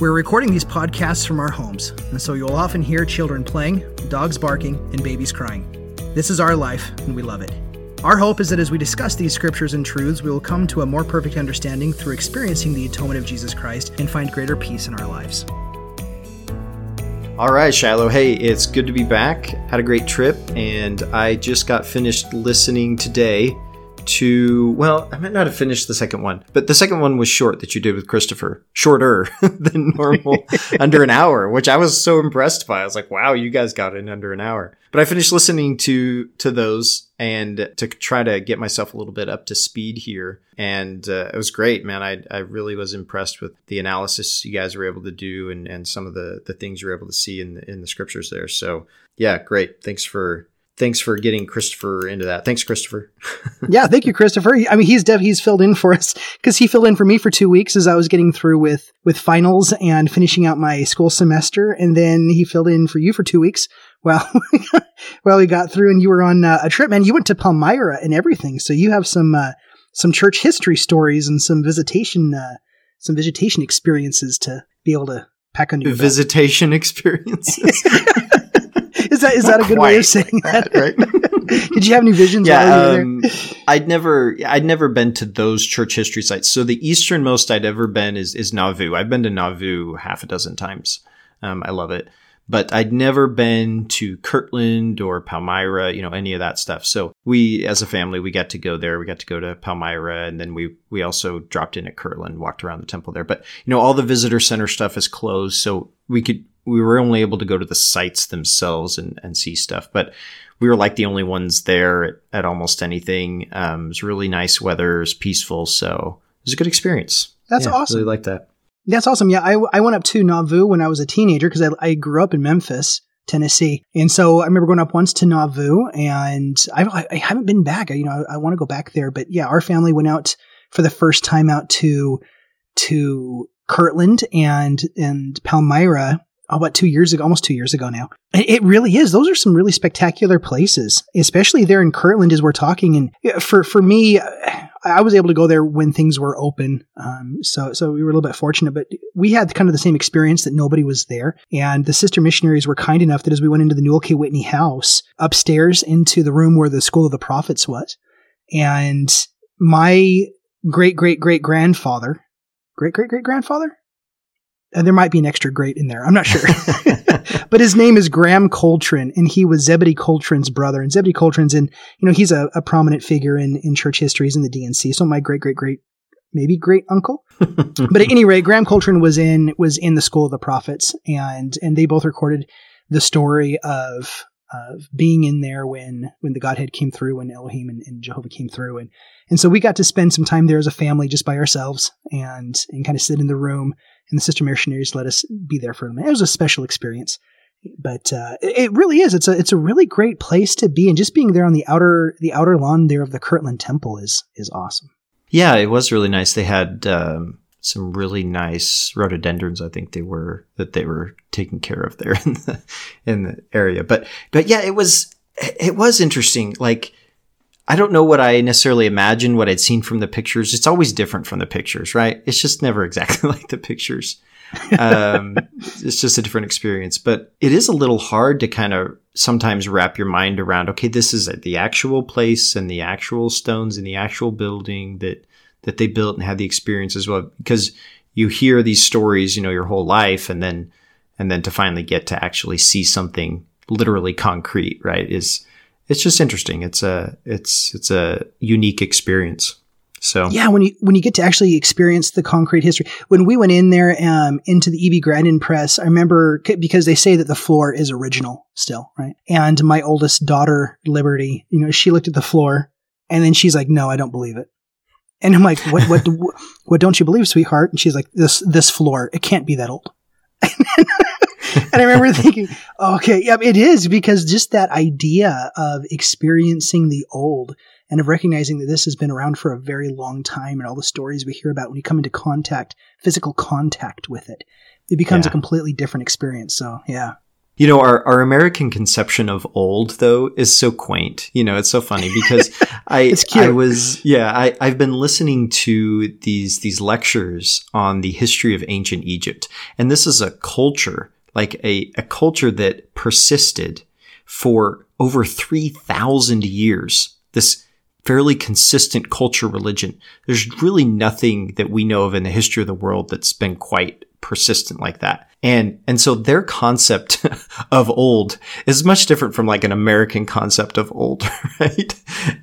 We're recording these podcasts from our homes, and so you'll often hear children playing, dogs barking, and babies crying. This is our life, and we love it. Our hope is that as we discuss these scriptures and truths, we will come to a more perfect understanding through experiencing the atonement of Jesus Christ and find greater peace in our lives. All right, Shiloh. Hey, it's good to be back. Had a great trip, and I just got finished listening today to well i might not have finished the second one but the second one was short that you did with christopher. Shorter than normal under an hour which i was so impressed by. I was like wow you guys got in under an hour. But i finished listening to to those and to try to get myself a little bit up to speed here. And uh, it was great man. I, I really was impressed with the analysis you guys were able to do and, and some of the the things you were able to see in the, in the scriptures there. So yeah great. Thanks for thanks for getting Christopher into that. Thanks, Christopher. yeah, thank you, Christopher. I mean, he's dev, he's filled in for us because he filled in for me for two weeks as I was getting through with with finals and finishing out my school semester, and then he filled in for you for two weeks. Well, well, we got through, and you were on uh, a trip, man. You went to Palmyra and everything, so you have some uh, some church history stories and some visitation uh, some visitation experiences to be able to pack on your visitation experiences. Is that is that a good way of saying that? Right? Did you have any visions? Yeah, um, I'd never I'd never been to those church history sites. So the easternmost I'd ever been is is Nauvoo. I've been to Nauvoo half a dozen times. Um, I love it, but I'd never been to Kirtland or Palmyra. You know any of that stuff. So we, as a family, we got to go there. We got to go to Palmyra, and then we we also dropped in at Kirtland, walked around the temple there. But you know all the visitor center stuff is closed, so we could we were only able to go to the sites themselves and, and see stuff, but we were like the only ones there at, at almost anything. Um, it was really nice weather, it was peaceful, so it was a good experience. That's yeah, awesome. Really like that. That's awesome. Yeah, I, I went up to Nauvoo when I was a teenager because I, I grew up in Memphis, Tennessee, and so I remember going up once to Nauvoo, and I, I haven't been back. I, you know, I, I want to go back there, but yeah, our family went out for the first time out to to Kirtland and and Palmyra oh, what, two years ago, almost two years ago now. It really is. Those are some really spectacular places, especially there in Kirtland as we're talking. And for, for me, I was able to go there when things were open. Um, so, so we were a little bit fortunate, but we had kind of the same experience that nobody was there. And the sister missionaries were kind enough that as we went into the Newel K. Whitney house upstairs into the room where the School of the Prophets was, and my great great great grandfather, great great great grandfather, and Uh, there might be an extra great in there. I'm not sure. but his name is Graham Coltrin, and he was Zebedee Coltrin's brother. And Zebedee Coltrin's in, you know, he's a, a prominent figure in, in church history. He's in the D&C. So my great, great, great, maybe great uncle. but at any rate, Graham Coltrin was in, was in the School of the Prophets, and, and they both recorded the story of, of being in there when, when the Godhead came through, when Elohim and, and Jehovah came through. And, and so we got to spend some time there as a family just by ourselves and, and kind of sit in the room and the sister missionaries let us be there for them. It was a special experience, but uh, it really is. It's a it's a really great place to be, and just being there on the outer the outer lawn there of the Kirtland Temple is is awesome. Yeah, it was really nice. They had um, some really nice rhododendrons. I think they were that they were taking care of there in the in the area. But but yeah, it was it was interesting. Like I don't know what I necessarily imagined, what I'd seen from the pictures. It's always different from the pictures, right? It's just never exactly like the pictures. Um, it's just a different experience, but it is a little hard to kind of sometimes wrap your mind around. Okay, this is the actual place and the actual stones and the actual building that that they built and had the experience as well. Because you hear these stories, you know, your whole life, and then and then to finally get to actually see something literally concrete, right? Is it's just interesting. It's a it's it's a unique experience. So yeah, when you when you get to actually experience the concrete history, when we went in there um, into the E.B. Grandin press, I remember because they say that the floor is original still, right? And my oldest daughter, Liberty, you know, she looked at the floor and then she's like, "No, I don't believe it." And I'm like, "What? What? what don't you believe, sweetheart?" And she's like, "This this floor, it can't be that old." and I remember thinking, okay, yeah, it is because just that idea of experiencing the old and of recognizing that this has been around for a very long time and all the stories we hear about when you come into contact, physical contact with it, it becomes Yeah. a completely different experience. So, yeah. You know, our, our American conception of old though is so quaint. You know, it's so funny because I It's cute. I was yeah, I, I've been listening to these these lectures on the history of ancient Egypt. And this is a culture, like a, a culture that persisted for over three thousand years. This fairly consistent culture religion. There's really nothing that we know of in the history of the world that's been quite persistent like that. And and so their concept of old is much different from like an American concept of old, right?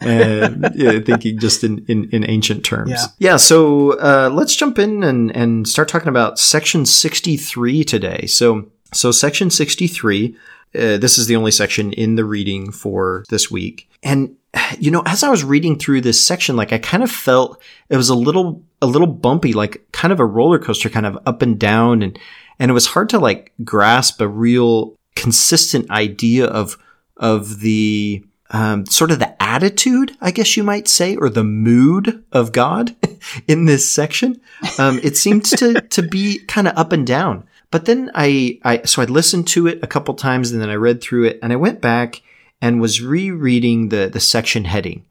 And yeah, thinking just in, in, in ancient terms. Yeah. so uh, let's jump in and, and start talking about section 63 today. So so section 63 uh, this is the only section in the reading for this week. And you know, as I was reading through this section, like I kind of felt it was a little a little bumpy, like kind of a roller coaster, kind of up and down, and and it was hard to like grasp a real consistent idea of of the um, sort of the attitude, I guess you might say, or the mood of God in this section. Um, it seemed to to be kind of up and down. But then I, I so I listened to it a couple times and then I read through it and I went back and was rereading the the section heading.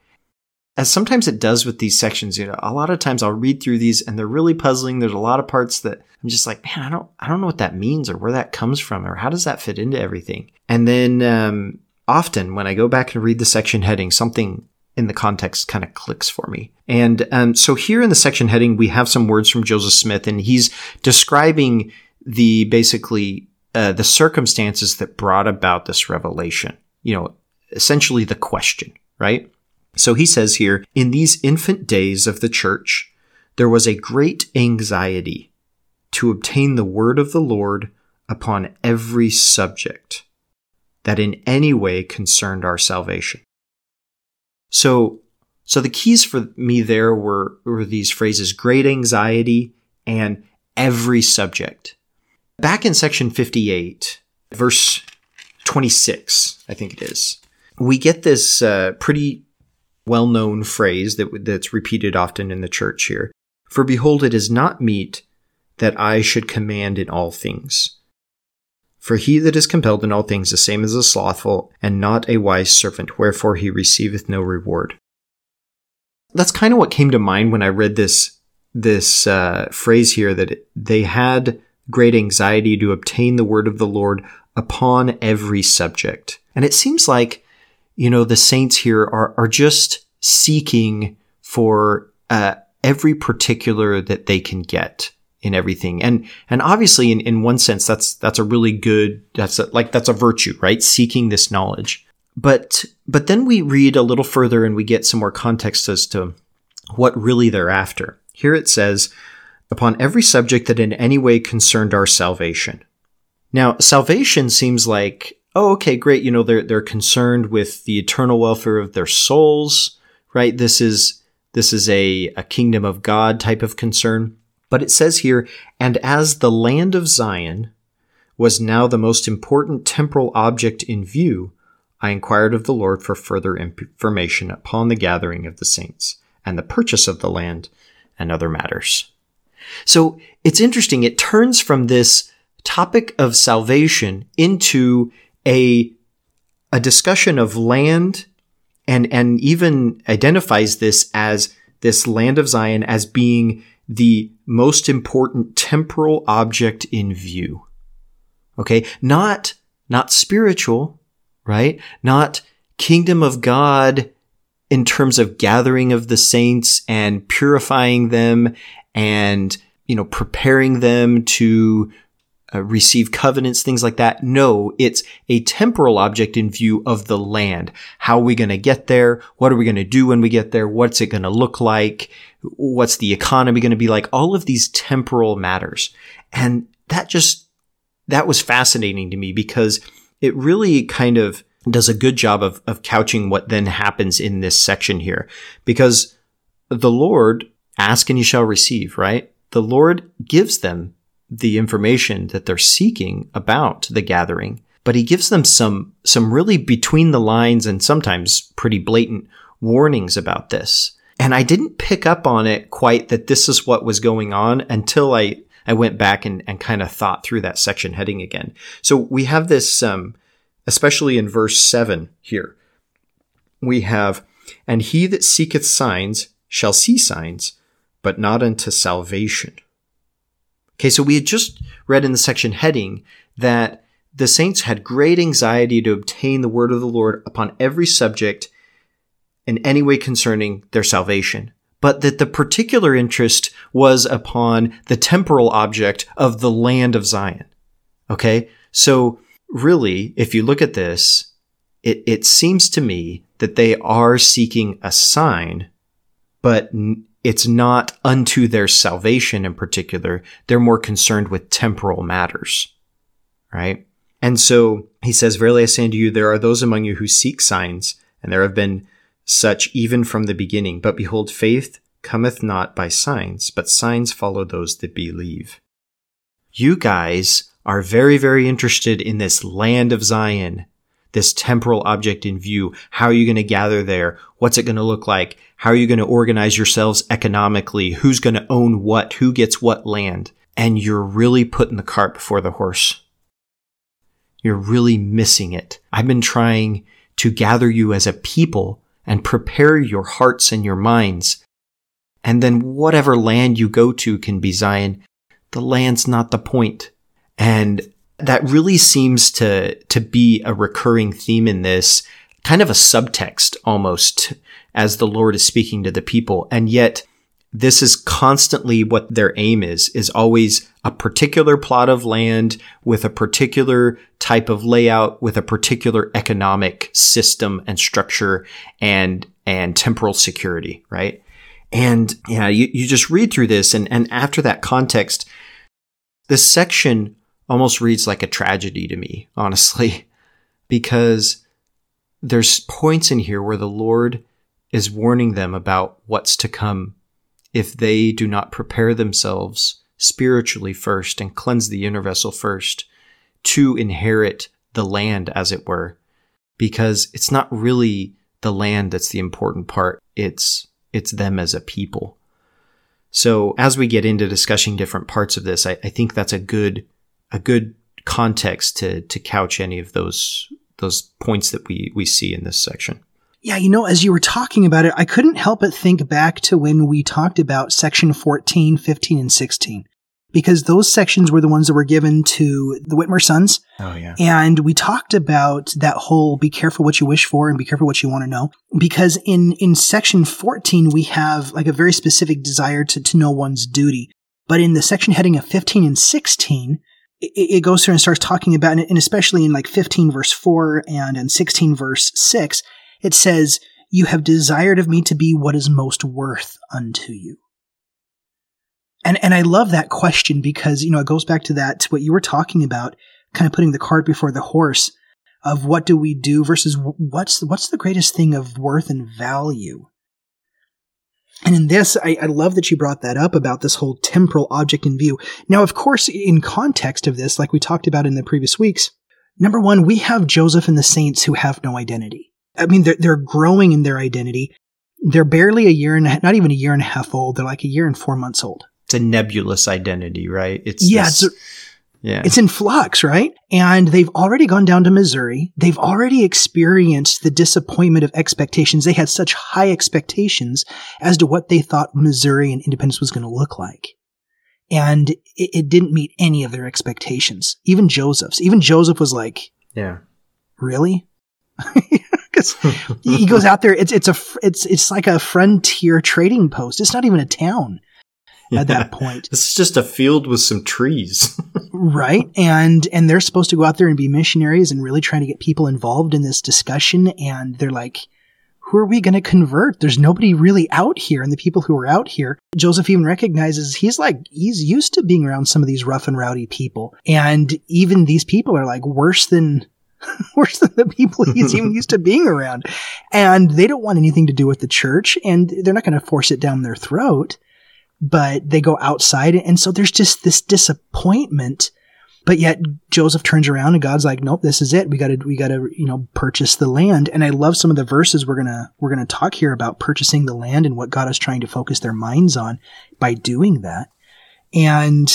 As sometimes it does with these sections, you know, a lot of times I'll read through these and they're really puzzling. There's a lot of parts that I'm just like, man, I don't I don't know what that means or where that comes from or how does that fit into everything. And then um, often when I go back and read the section heading, something in the context kind of clicks for me. And um, so here in the section heading, we have some words from Joseph Smith, and he's describing the basically uh, the circumstances that brought about this revelation. You know, essentially the question, right? So he says here, in these infant days of the church, there was a great anxiety to obtain the word of the Lord upon every subject that in any way concerned our salvation. So, so the keys for me there were, were these phrases, great anxiety and every subject. Back in section 58, verse 26, I think it is, we get this uh, pretty well known phrase that, that's repeated often in the church here. For behold, it is not meet that I should command in all things. For he that is compelled in all things the same as a slothful, and not a wise servant, wherefore he receiveth no reward. That's kind of what came to mind when I read this this uh, phrase here that they had great anxiety to obtain the word of the Lord upon every subject, and it seems like you know the saints here are are just seeking for uh, every particular that they can get in everything. And and obviously in, in one sense that's that's a really good that's a, like that's a virtue right? Seeking this knowledge. But but then we read a little further and we get some more context as to what really they're after. Here it says upon every subject that in any way concerned our salvation. Now salvation seems like oh okay great you know they're they're concerned with the eternal welfare of their souls right? This is this is a, a kingdom of god type of concern. But it says here, and as the land of Zion was now the most important temporal object in view, I inquired of the Lord for further information upon the gathering of the saints and the purchase of the land and other matters. So it's interesting. It turns from this topic of salvation into a, a discussion of land and, and even identifies this as this land of Zion as being the most important temporal object in view. Okay. Not, not spiritual, right? Not kingdom of God in terms of gathering of the saints and purifying them and, you know, preparing them to uh, receive covenants, things like that. No, it's a temporal object in view of the land. How are we going to get there? What are we going to do when we get there? What's it going to look like? What's the economy going to be like? All of these temporal matters. And that just, that was fascinating to me because it really kind of does a good job of, of couching what then happens in this section here. Because the Lord, ask and you shall receive, right? The Lord gives them the information that they're seeking about the gathering, but he gives them some some really between the lines and sometimes pretty blatant warnings about this. And I didn't pick up on it quite that this is what was going on until I I went back and, and kind of thought through that section heading again. So we have this, um, especially in verse seven here, we have, and he that seeketh signs shall see signs, but not unto salvation. Okay, so we had just read in the section heading that the saints had great anxiety to obtain the word of the Lord upon every subject in any way concerning their salvation, but that the particular interest was upon the temporal object of the land of Zion. Okay, so really, if you look at this, it, it seems to me that they are seeking a sign, but it's not unto their salvation in particular. They're more concerned with temporal matters, right? And so he says, Verily I say unto you, there are those among you who seek signs, and there have been such even from the beginning. But behold, faith cometh not by signs, but signs follow those that believe. You guys are very, very interested in this land of Zion, this temporal object in view. How are you going to gather there? What's it going to look like? How are you going to organize yourselves economically? Who's going to own what? Who gets what land? And you're really putting the cart before the horse. You're really missing it. I've been trying to gather you as a people and prepare your hearts and your minds. And then whatever land you go to can be Zion. The land's not the point. And that really seems to, to be a recurring theme in this, kind of a subtext almost as the Lord is speaking to the people. And yet this is constantly what their aim is, is always a particular plot of land with a particular type of layout, with a particular economic system and structure and, and temporal security, right? And yeah, you, you just read through this and, and after that context, this section almost reads like a tragedy to me, honestly, because there's points in here where the Lord is warning them about what's to come if they do not prepare themselves spiritually first and cleanse the inner vessel first to inherit the land, as it were, because it's not really the land that's the important part. It's, it's them as a people. So as we get into discussing different parts of this, I, I think that's a good a good context to to couch any of those those points that we we see in this section. Yeah, you know, as you were talking about it, I couldn't help but think back to when we talked about section 14, 15, and 16. Because those sections were the ones that were given to the Whitmer sons. Oh, yeah. And we talked about that whole be careful what you wish for and be careful what you want to know. Because in, in section 14, we have like a very specific desire to, to know one's duty. But in the section heading of 15 and 16, it, goes through and starts talking about, it, and especially in like 15 verse 4 and in 16 verse 6, it says, You have desired of me to be what is most worth unto you. And, and I love that question because, you know, it goes back to that, to what you were talking about, kind of putting the cart before the horse of what do we do versus what's, what's the greatest thing of worth and value. And in this, I, I, love that you brought that up about this whole temporal object in view. Now, of course, in context of this, like we talked about in the previous weeks, number one, we have Joseph and the saints who have no identity. I mean, they're, they're growing in their identity. They're barely a year and a, not even a year and a half old. They're like a year and four months old. It's a nebulous identity, right? It's yeah, this, it's a, yeah. It's in flux, right? And they've already gone down to Missouri. They've already experienced the disappointment of expectations. They had such high expectations as to what they thought Missouri and independence was going to look like. And it, it didn't meet any of their expectations. Even Joseph's. Even Joseph was like, yeah, really? Because he goes out there. It's, it's a, it's, it's like a frontier trading post. It's not even a town yeah. at that point. This is just a field with some trees. right. And and they're supposed to go out there and be missionaries and really trying to get people involved in this discussion and they're like who are we going to convert? There's nobody really out here. And the people who are out here, Joseph even recognizes he's like, he's used to being around some of these rough and rowdy people. And even these people are like worse than, worse than the people he's even used to being around. And they don't want anything to do with the church and they're not going to force it down their throat but they go outside. And so there's just this disappointment. But yet Joseph turns around and God's like, nope, this is it. We gotta, we gotta, you know, purchase the land. And I love some of the verses we're gonna, we're gonna talk here about purchasing the land and what God is trying to focus their minds on by doing that. And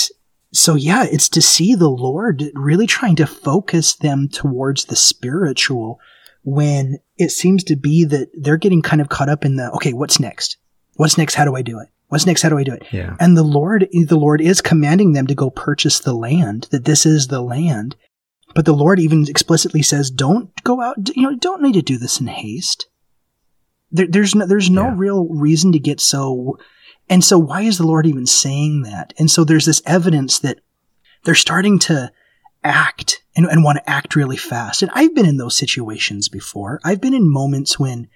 so yeah, it's to see the Lord really trying to focus them towards the spiritual when it seems to be that they're getting kind of caught up in the, okay, what's next? What's next? How do I do it? What's next? How do I do it? Yeah. And the Lord, the Lord is commanding them to go purchase the land, that this is the land. But the Lord even explicitly says, don't go out, you know, don't need to do this in haste. There, there's no, there's no Yeah. real reason to get so, and so why is the Lord even saying that? And so there's this evidence that they're starting to act and, and want to act really fast. And I've been in those situations before. I've been in moments when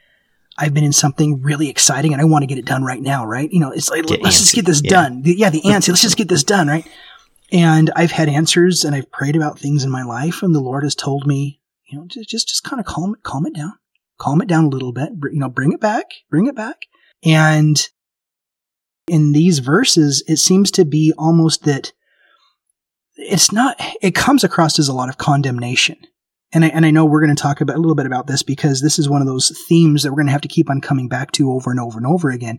I've been in something really exciting and I want to get it done right now, right? You know, it's like, Get let's just get this yeah. done. The- Yeah, the antsy. let's just get this done, right? And I've had answers and I've prayed about things in my life and the Lord has told me, you know, just, just, just kind of calm it, calm it down, calm it down a little bit, you know, bring it back, bring it back. And in these verses, it seems to be almost that it's not, it comes across as a lot of condemnation. And I, and I know we're going to talk about a little bit about this because this is one of those themes that we're going to have to keep on coming back to over and over and over again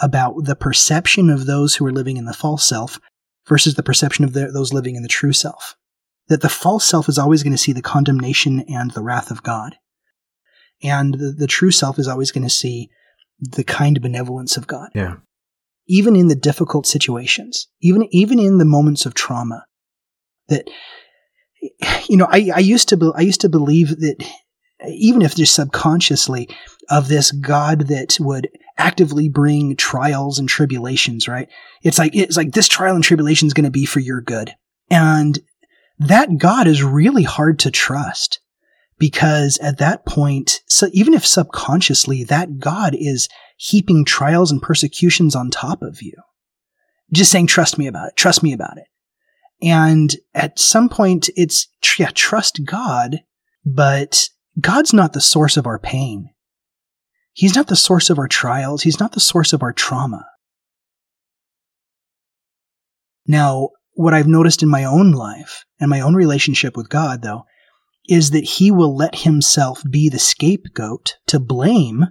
about the perception of those who are living in the false self versus the perception of the, those living in the true self. That the false self is always going to see the condemnation and the wrath of God. And the, the true self is always going to see the kind benevolence of God Yeah. even in the difficult situations, even even in the moments of trauma, that you know, I, I used to be, I used to believe that even if just subconsciously of this God that would actively bring trials and tribulations, right? It's like it's like this trial and tribulation is going to be for your good, and that God is really hard to trust because at that point, so even if subconsciously, that God is heaping trials and persecutions on top of you. Just saying, trust me about it. Trust me about it. And at some point, it's, yeah, trust God, but God's not the source of our pain. He's not the source of our trials. He's not the source of our trauma. Now, what I've noticed in my own life and my own relationship with God, though, is that He will let Himself be the scapegoat to blame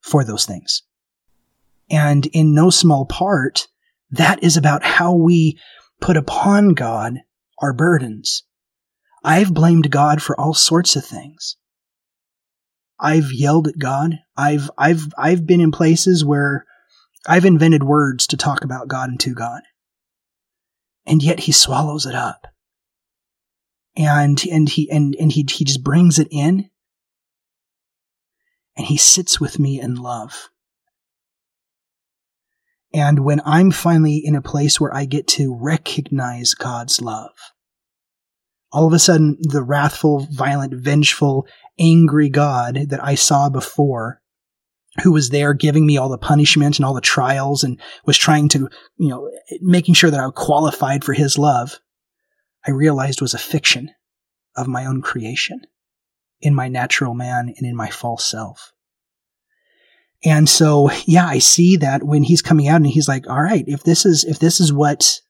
for those things. And in no small part, that is about how we put upon God our burdens. I've blamed God for all sorts of things. I've yelled at God. I've, I've, I've been in places where I've invented words to talk about God and to God. And yet he swallows it up. And, and he, and, and he, he just brings it in and he sits with me in love. And when I'm finally in a place where I get to recognize God's love, all of a sudden the wrathful, violent, vengeful, angry God that I saw before, who was there giving me all the punishment and all the trials and was trying to, you know, making sure that I qualified for his love, I realized was a fiction of my own creation in my natural man and in my false self. And so, yeah, I see that when he's coming out and he's like, all right, if this is, if this is what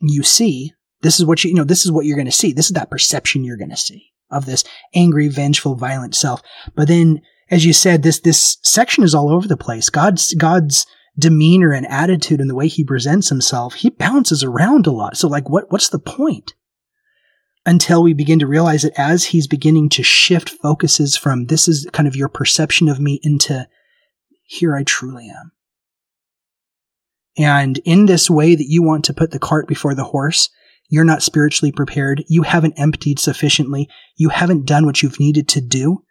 you see, this is what you, you know, this is what you're going to see. This is that perception you're going to see of this angry, vengeful, violent self. But then, as you said, this, this section is all over the place. God's, God's demeanor and attitude and the way he presents himself, he bounces around a lot. So like, what, what's the point? Until we begin to realize that as he's beginning to shift focuses from this is kind of your perception of me into here I truly am. And in this way that you want to put the cart before the horse, you're not spiritually prepared. You haven't emptied sufficiently. You haven't done what you've needed to do.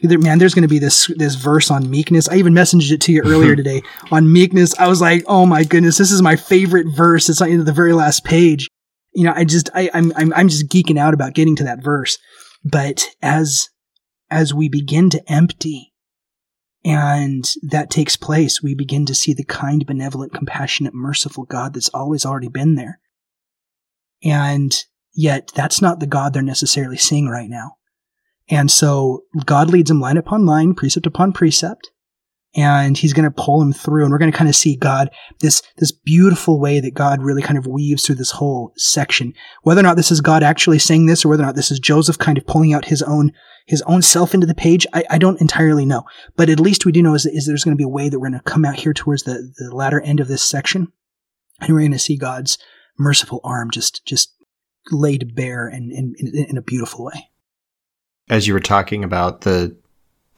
Man, there's going to be this this verse on meekness. I even messaged it to you earlier today on meekness. I was like, "Oh my goodness, this is my favorite verse." It's like the very last page. You know, I just I, I'm I'm I'm just geeking out about getting to that verse. But as as we begin to empty and that takes place, we begin to see the kind, benevolent, compassionate, merciful God that's always already been there. And yet, that's not the God they're necessarily seeing right now. And so, God leads them line upon line, precept upon precept. And he's going to pull him through and we're going to kind of see god this this beautiful way that god really kind of weaves through this whole section. Whether or not this is god actually saying this or whether or not this is joseph kind of pulling out his own his own self into the page i, I don't entirely know. But at least we do know is, is there's going to be a way that we're going to come out here towards the, the latter end of this section and we're going to see god's merciful arm just just laid bare in, in, in a beautiful way. As you were talking about the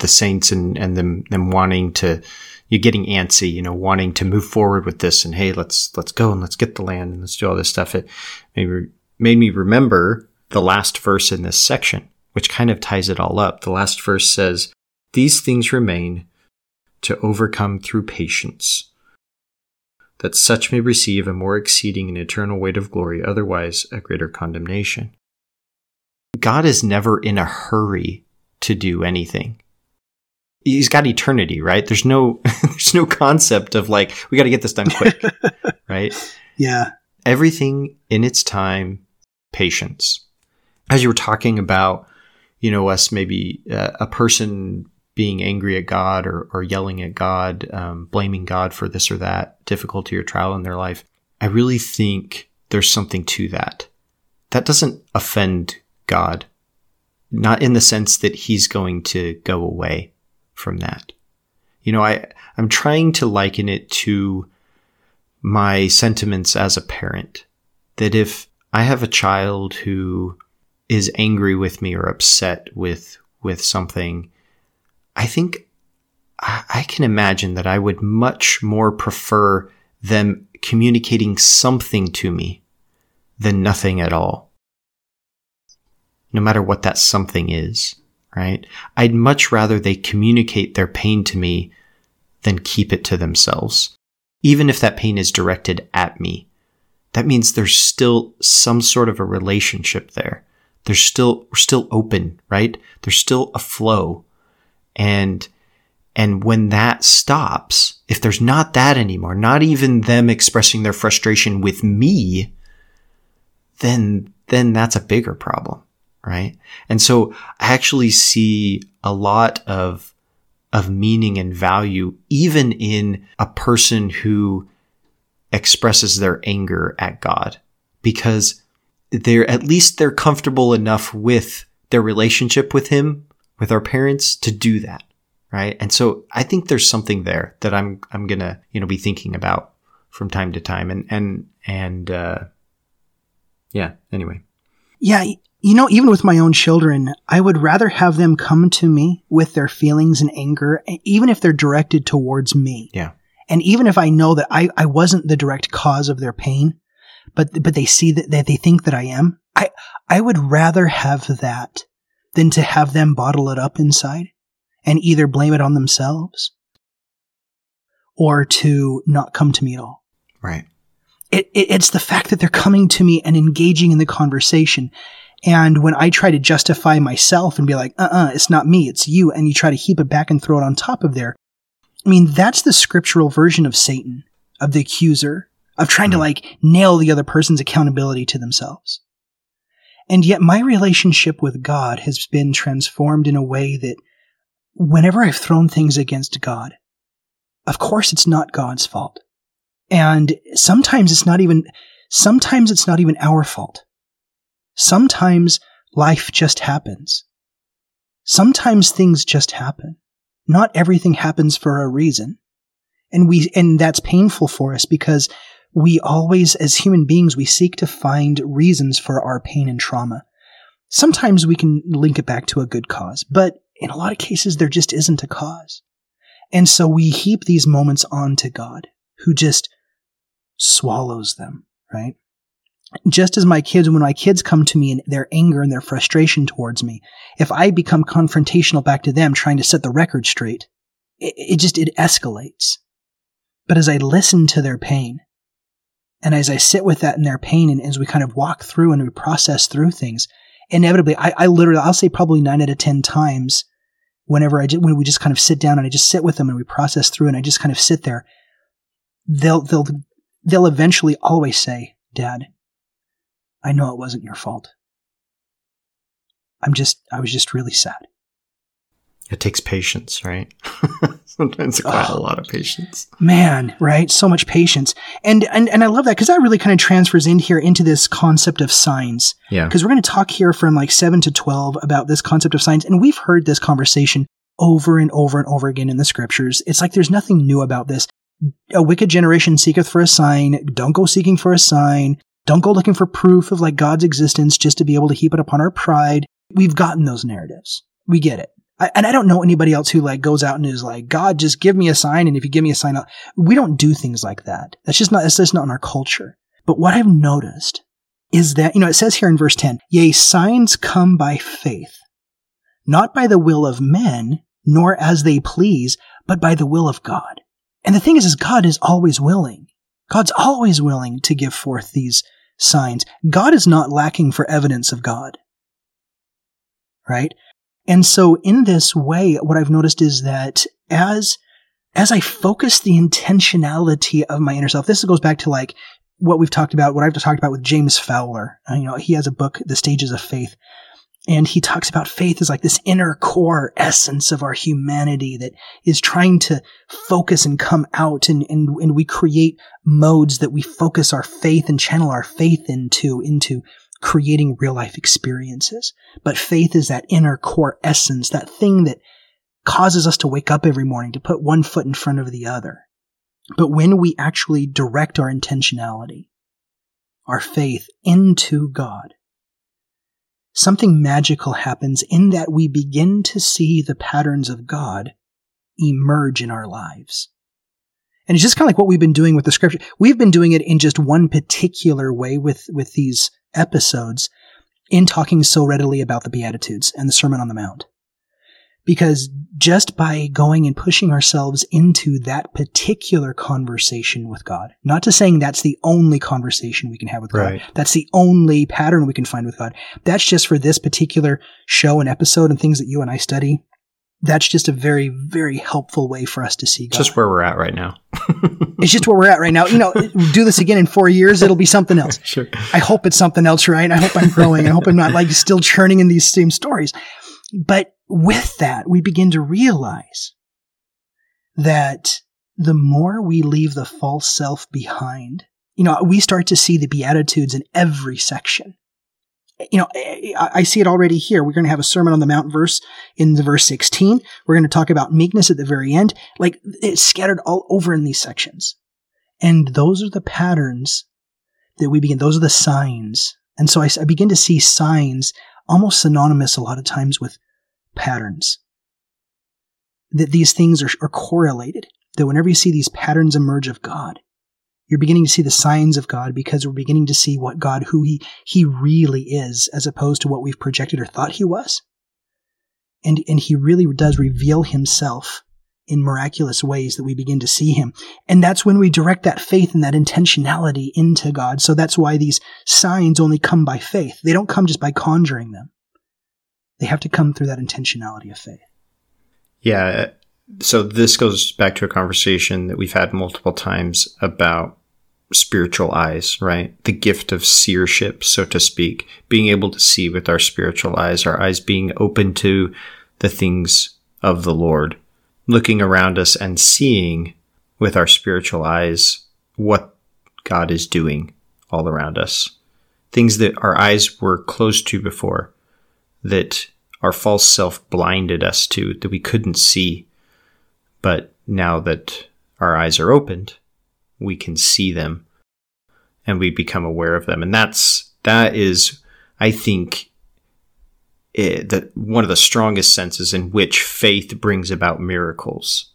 the Saints and, and them, them wanting to, you're getting antsy, you know, wanting to move forward with this and hey, let's, let's go and let's get the land and let's do all this stuff. It made, made me remember the last verse in this section, which kind of ties it all up. The last verse says, these things remain to overcome through patience, that such may receive a more exceeding and eternal weight of glory, otherwise a greater condemnation. God is never in a hurry to do anything he's got eternity, right? There's no there's no concept of like we got to get this done quick, right? Yeah. Everything in its time, patience. As you were talking about, you know, us maybe uh, a person being angry at God or, or yelling at God, um, blaming God for this or that difficulty or trial in their life. I really think there's something to that. That doesn't offend God, not in the sense that he's going to go away from that. You know, I, I'm trying to liken it to my sentiments as a parent. That if I have a child who is angry with me or upset with, with something, I think I can imagine that I would much more prefer them communicating something to me than nothing at all. No matter what that something is right? I'd much rather they communicate their pain to me than keep it to themselves. Even if that pain is directed at me, that means there's still some sort of a relationship there. There's still, we're still open, right? There's still a flow. And, and when that stops, if there's not that anymore, not even them expressing their frustration with me, then, then that's a bigger problem right? And so I actually see a lot of of meaning and value even in a person who expresses their anger at God because they're at least they're comfortable enough with their relationship with him with our parents to do that right? And so i think there's something there that i'm i'm gonna you know be thinking about from time to time. And and and uh yeah anyway yeah you know, even with my own children, I would rather have them come to me with their feelings and anger, even if they're directed towards me. Yeah. And even if I know that I, I wasn't the direct cause of their pain, but, but they see that, that they think that I am, I, I would rather have that than to have them bottle it up inside and either blame it on themselves or to not come to me at all. Right. It, it, it's the fact that they're coming to me and engaging in the conversation and when I try to justify myself and be like, uh uh-uh, uh, it's not me, it's you, and you try to heap it back and throw it on top of there, I mean, that's the scriptural version of Satan, of the accuser, of trying to hmm. like nail the other person's accountability to themselves. And yet my relationship with God has been transformed in a way that whenever I've thrown things against God, of course it's not God's fault. And sometimes it's not even, sometimes it's not even our fault. Sometimes life just happens. Sometimes things just happen. Not everything happens for a reason. And we, and that's painful for us because we always, as human beings, we seek to find reasons for our pain and trauma. Sometimes we can link it back to a good cause, but in a lot of cases, there just isn't a cause. And so we heap these moments onto God, who just swallows them, right? just as my kids, when my kids come to me in their anger and their frustration towards me, if I become confrontational back to them trying to set the record straight, it, it just, it escalates. But as I listen to their pain, and as I sit with that in their pain, and as we kind of walk through and we process through things, inevitably, I, I literally, I'll say probably nine out of 10 times whenever I, when we just kind of sit down and I just sit with them and we process through and I just kind of sit there, they'll, they'll, they'll eventually always say, Dad, I know it wasn't your fault. I'm just, I was just really sad. It takes patience, right? Sometimes quite oh, a lot of patience. Man, right? So much patience. And and and I love that because that really kind of transfers in here into this concept of signs. Yeah. Because we're going to talk here from like 7 to 12 about this concept of signs and we've heard this conversation over and over and over again in the scriptures. It's like there's nothing new about this. A wicked generation seeketh for a sign. Don't go seeking for a sign. Don't go looking for proof of like God's existence just to be able to heap it upon our pride. We've gotten those narratives. We get it. I, and I don't know anybody else who like goes out and is like, God, just give me a sign. And if you give me a sign, we don't do things like that. That's just not, that's just not in our culture. But what I've noticed is that, you know, it says here in verse 10, yea, signs come by faith, not by the will of men, nor as they please, but by the will of God. And the thing is, is God is always willing. God's always willing to give forth these signs. God is not lacking for evidence of God. Right? And so in this way, what I've noticed is that as, as I focus the intentionality of my inner self, this goes back to like what we've talked about, what I've talked about with James Fowler. Uh, you know, he has a book, The Stages of Faith. And he talks about faith as like this inner core essence of our humanity that is trying to focus and come out and, and, and we create modes that we focus our faith and channel our faith into, into creating real life experiences. But faith is that inner core essence, that thing that causes us to wake up every morning, to put one foot in front of the other. But when we actually direct our intentionality, our faith into God, something magical happens in that we begin to see the patterns of God emerge in our lives. And it's just kind of like what we've been doing with the scripture. We've been doing it in just one particular way with, with these episodes in talking so readily about the Beatitudes and the Sermon on the Mount. Because just by going and pushing ourselves into that particular conversation with God, not to saying that's the only conversation we can have with right. God, that's the only pattern we can find with God. That's just for this particular show and episode and things that you and I study that's just a very, very helpful way for us to see God. Just where we're at right now. it's just where we're at right now. You know, do this again in four years, it'll be something else. Sure. I hope it's something else, right? I hope I'm growing. I hope I'm not like still churning in these same stories. But with that, we begin to realize that the more we leave the false self behind, you know, we start to see the Beatitudes in every section you know, I see it already here. We're going to have a Sermon on the Mount verse in the verse 16. We're going to talk about meekness at the very end. Like it's scattered all over in these sections. And those are the patterns that we begin. Those are the signs. And so I, I begin to see signs almost synonymous a lot of times with patterns. That these things are, are correlated. That whenever you see these patterns emerge of God, you're beginning to see the signs of God because we're beginning to see what God, who he, he really is, as opposed to what we've projected or thought he was. And, and he really does reveal himself in miraculous ways that we begin to see him. And that's when we direct that faith and that intentionality into God. So that's why these signs only come by faith. They don't come just by conjuring them. They have to come through that intentionality of faith. Yeah. So this goes back to a conversation that we've had multiple times about spiritual eyes, right? The gift of seership, so to speak, being able to see with our spiritual eyes, our eyes being open to the things of the Lord, looking around us and seeing with our spiritual eyes what God is doing all around us. Things that our eyes were closed to before, that our false self blinded us to, that we couldn't see. But now that our eyes are opened, we can see them and we become aware of them. And that's, that is, I think, it, eh, that one of the strongest senses in which faith brings about miracles.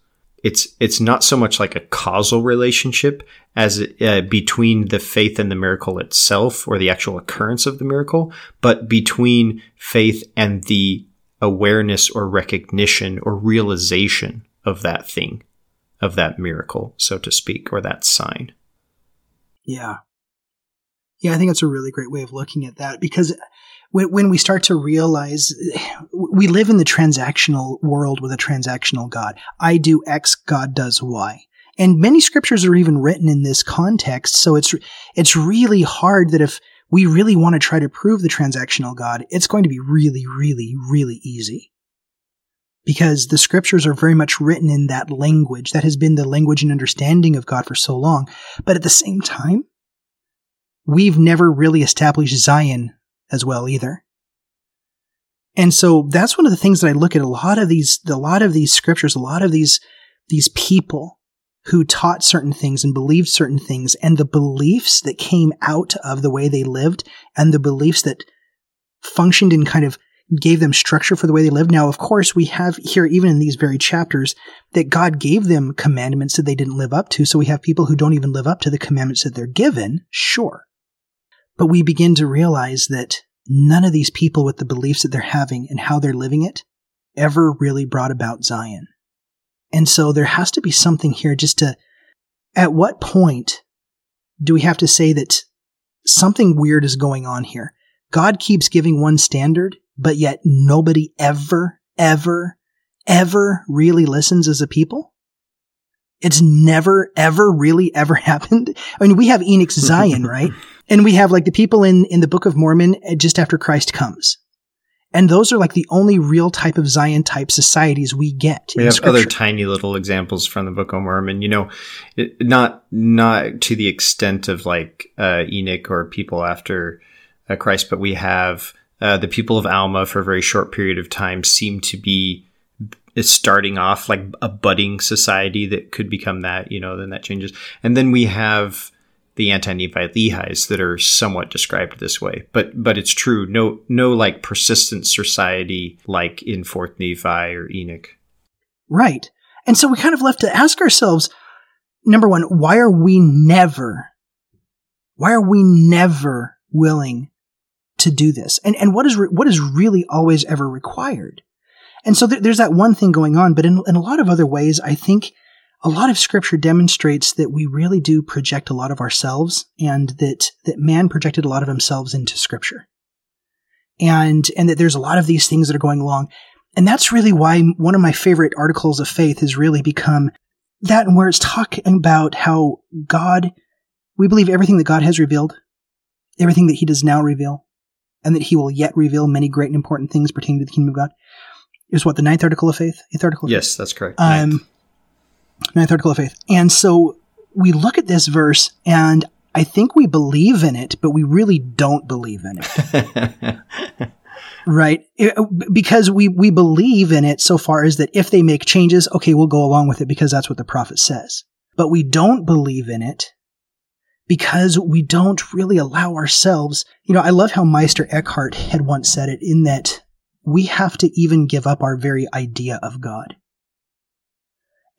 It's, it's not so much like a causal relationship as uh, between the faith and the miracle itself or the actual occurrence of the miracle, but between faith and the awareness or recognition or realization of that thing of that miracle, so to speak, or that sign. Yeah. Yeah, I think that's a really great way of looking at that because when, when we start to realize we live in the transactional world with a transactional God. I do X, God does Y. And many scriptures are even written in this context. So it's, it's really hard that if we really want to try to prove the transactional God, it's going to be really, really, really easy because the scriptures are very much written in that language. That has been the language and understanding of God for so long. But at the same time, we've never really established Zion as well either. And so that's one of the things that I look at a lot of these, a lot of these scriptures, a lot of these, these people who taught certain things and believed certain things and the beliefs that came out of the way they lived and the beliefs that functioned and kind of gave them structure for the way they lived. Now, of course, we have here, even in these very chapters, that God gave them commandments that they didn't live up to. So we have people who don't even live up to the commandments that they're given, sure. But we begin to realize that none of these people with the beliefs that they're having and how they're living it ever really brought about Zion. And so there has to be something here just to, at what point do we have to say that something weird is going on here? God keeps giving one standard, but yet nobody ever, ever, ever really listens as a people? It's never, ever really ever happened. I mean, we have Enoch's Zion, right? And we have like the people in, in the Book of Mormon uh, just after Christ comes. And those are like the only real type of Zion type societies we get. We have scripture. other tiny little examples from the Book of Mormon. You know, it, not not to the extent of like uh, Enoch or people after uh, Christ, but we have uh, the people of Alma for a very short period of time seem to be starting off like a budding society that could become that. You know, then that changes, and then we have the Anti-Nephi-Lehies that are somewhat described this way. But but it's true. No no like persistent society like in Fourth Nephi or Enoch. Right. And so we kind of left to ask ourselves, number one, why are we never, why are we never willing to do this? And and what is re- what is really always ever required? And so th- there's that one thing going on, but in, in a lot of other ways, I think a lot of scripture demonstrates that we really do project a lot of ourselves and that, that man projected a lot of himself into scripture. And, and that there's a lot of these things that are going along. And that's really why one of my favorite articles of faith has really become that and where it's talking about how God, we believe everything that God has revealed, everything that he does now reveal, and that he will yet reveal many great and important things pertaining to the kingdom of God. Is what the ninth article of faith, eighth article. yes, faith? that's correct. Um, ninth article of faith. And so we look at this verse and I think we believe in it, but we really don't believe in it. right? It, because we, we believe in it so far as that if they make changes, okay, we'll go along with it because that's what the prophet says. But we don't believe in it because we don't really allow ourselves. You know, I love how Meister Eckhart had once said it in that we have to even give up our very idea of God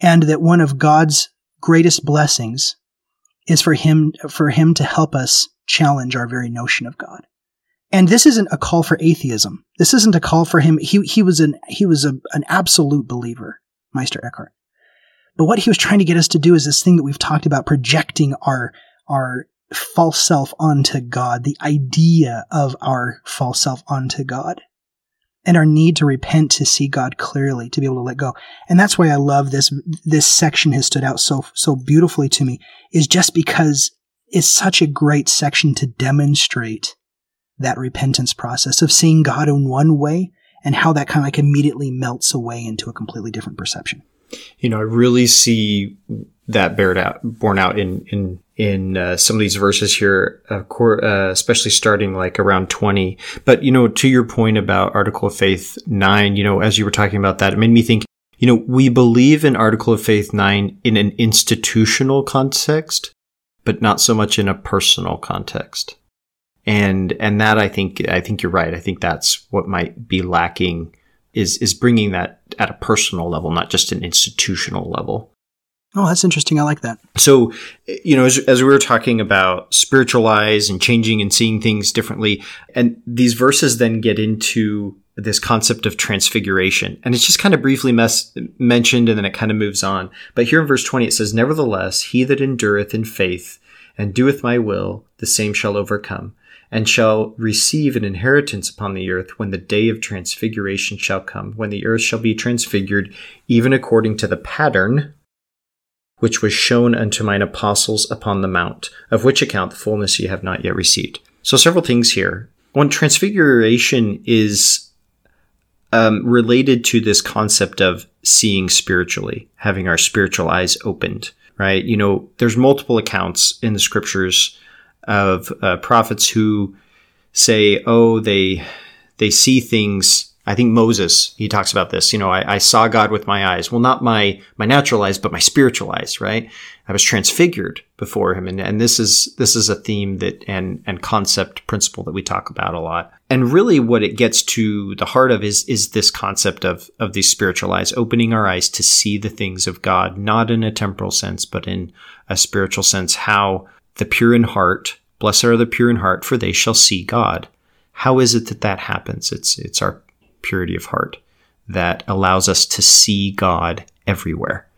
and that one of God's greatest blessings is for him for him to help us challenge our very notion of God. And this isn't a call for atheism. This isn't a call for him. He he was an he was a, an absolute believer, Meister Eckhart. But what he was trying to get us to do is this thing that we've talked about, projecting our our false self onto God, the idea of our false self onto God and our need to repent to see God clearly, to be able to let go. And that's why I love this, this section has stood out so, so beautifully to me is just because it's such a great section to demonstrate that repentance process of seeing God in one way and how that kind of like immediately melts away into a completely different perception. You know, I really see that bared out, borne out in, in in uh, some of these verses here, uh, especially starting like around 20. But, you know, to your point about Article of Faith 9, you know, as you were talking about that, it made me think, you know, we believe in Article of Faith 9 in an institutional context, but not so much in a personal context. And, and that I think, I think you're right. I think that's what might be lacking is, is bringing that at a personal level, not just an institutional level. Oh, that's interesting. I like that. So, you know, as, as, we were talking about spiritualize and changing and seeing things differently, and these verses then get into this concept of transfiguration. And it's just kind of briefly mes- mentioned and then it kind of moves on. But here in verse 20, it says, Nevertheless, he that endureth in faith and doeth my will, the same shall overcome and shall receive an inheritance upon the earth when the day of transfiguration shall come, when the earth shall be transfigured, even according to the pattern which was shown unto mine apostles upon the mount, of which account the fullness ye have not yet received. So several things here. One, transfiguration is um, related to this concept of seeing spiritually, having our spiritual eyes opened, right? You know, there's multiple accounts in the scriptures of uh, prophets who say, oh, they they see things. I think Moses he talks about this. You know, I, I saw God with my eyes. Well, not my my natural eyes, but my spiritual eyes. Right? I was transfigured before Him, and and this is this is a theme that and and concept principle that we talk about a lot. And really, what it gets to the heart of is is this concept of of these spiritual eyes, opening our eyes to see the things of God, not in a temporal sense, but in a spiritual sense. How the pure in heart Blessed are the pure in heart, for they shall see God. How is it that that happens? It's, it's our purity of heart that allows us to see God everywhere.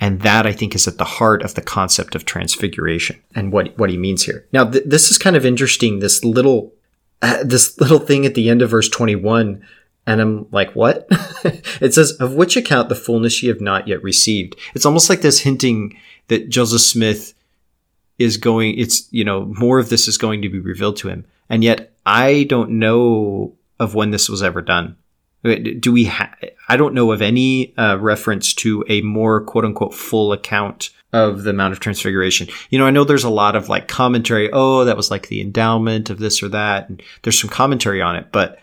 And that I think is at the heart of the concept of transfiguration and what, what he means here. Now, th- this is kind of interesting. This little, uh, this little thing at the end of verse 21. And I'm like, what? it says, of which account the fullness ye have not yet received. It's almost like this hinting that Joseph Smith is going, it's, you know, more of this is going to be revealed to him. And yet I don't know of when this was ever done. Do we, ha- I don't know of any uh, reference to a more quote unquote full account of the Mount of Transfiguration. You know, I know there's a lot of like commentary. Oh, that was like the endowment of this or that. And there's some commentary on it, but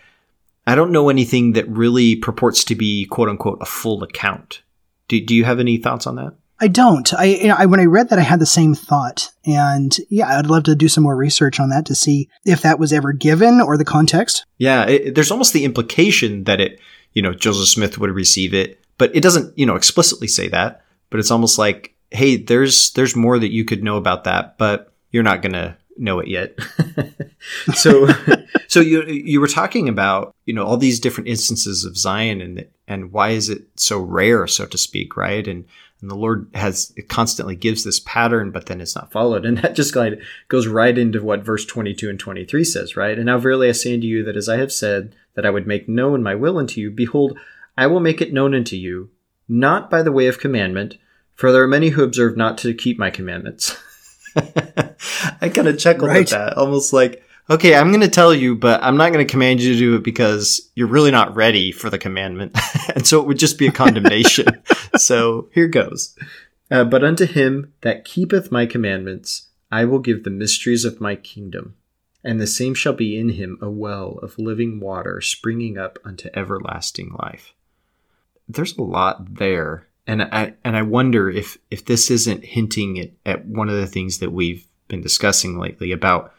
I don't know anything that really purports to be quote unquote a full account. Do, do you have any thoughts on that? I don't. I, you know, I, when I read that, I had the same thought, and yeah, I'd love to do some more research on that to see if that was ever given or the context. Yeah, it, there's almost the implication that it, you know, Joseph Smith would receive it, but it doesn't, you know, explicitly say that. But it's almost like, hey, there's there's more that you could know about that, but you're not gonna know it yet. so, so you you were talking about you know all these different instances of Zion and and why is it so rare, so to speak, right? And and the Lord has it constantly gives this pattern, but then it's not followed. And that just kind of goes right into what verse 22 and 23 says, right? And now verily I say unto you that as I have said that I would make known my will unto you, behold, I will make it known unto you, not by the way of commandment, for there are many who observe not to keep my commandments. I kind of chuckled right. at that, almost like, okay, I'm going to tell you, but I'm not going to command you to do it because you're really not ready for the commandment. and so it would just be a condemnation. so here goes. Uh, but unto him that keepeth my commandments, I will give the mysteries of my kingdom. And the same shall be in him a well of living water springing up unto everlasting life. There's a lot there. And I, and I wonder if, if this isn't hinting at, at one of the things that we've been discussing lately about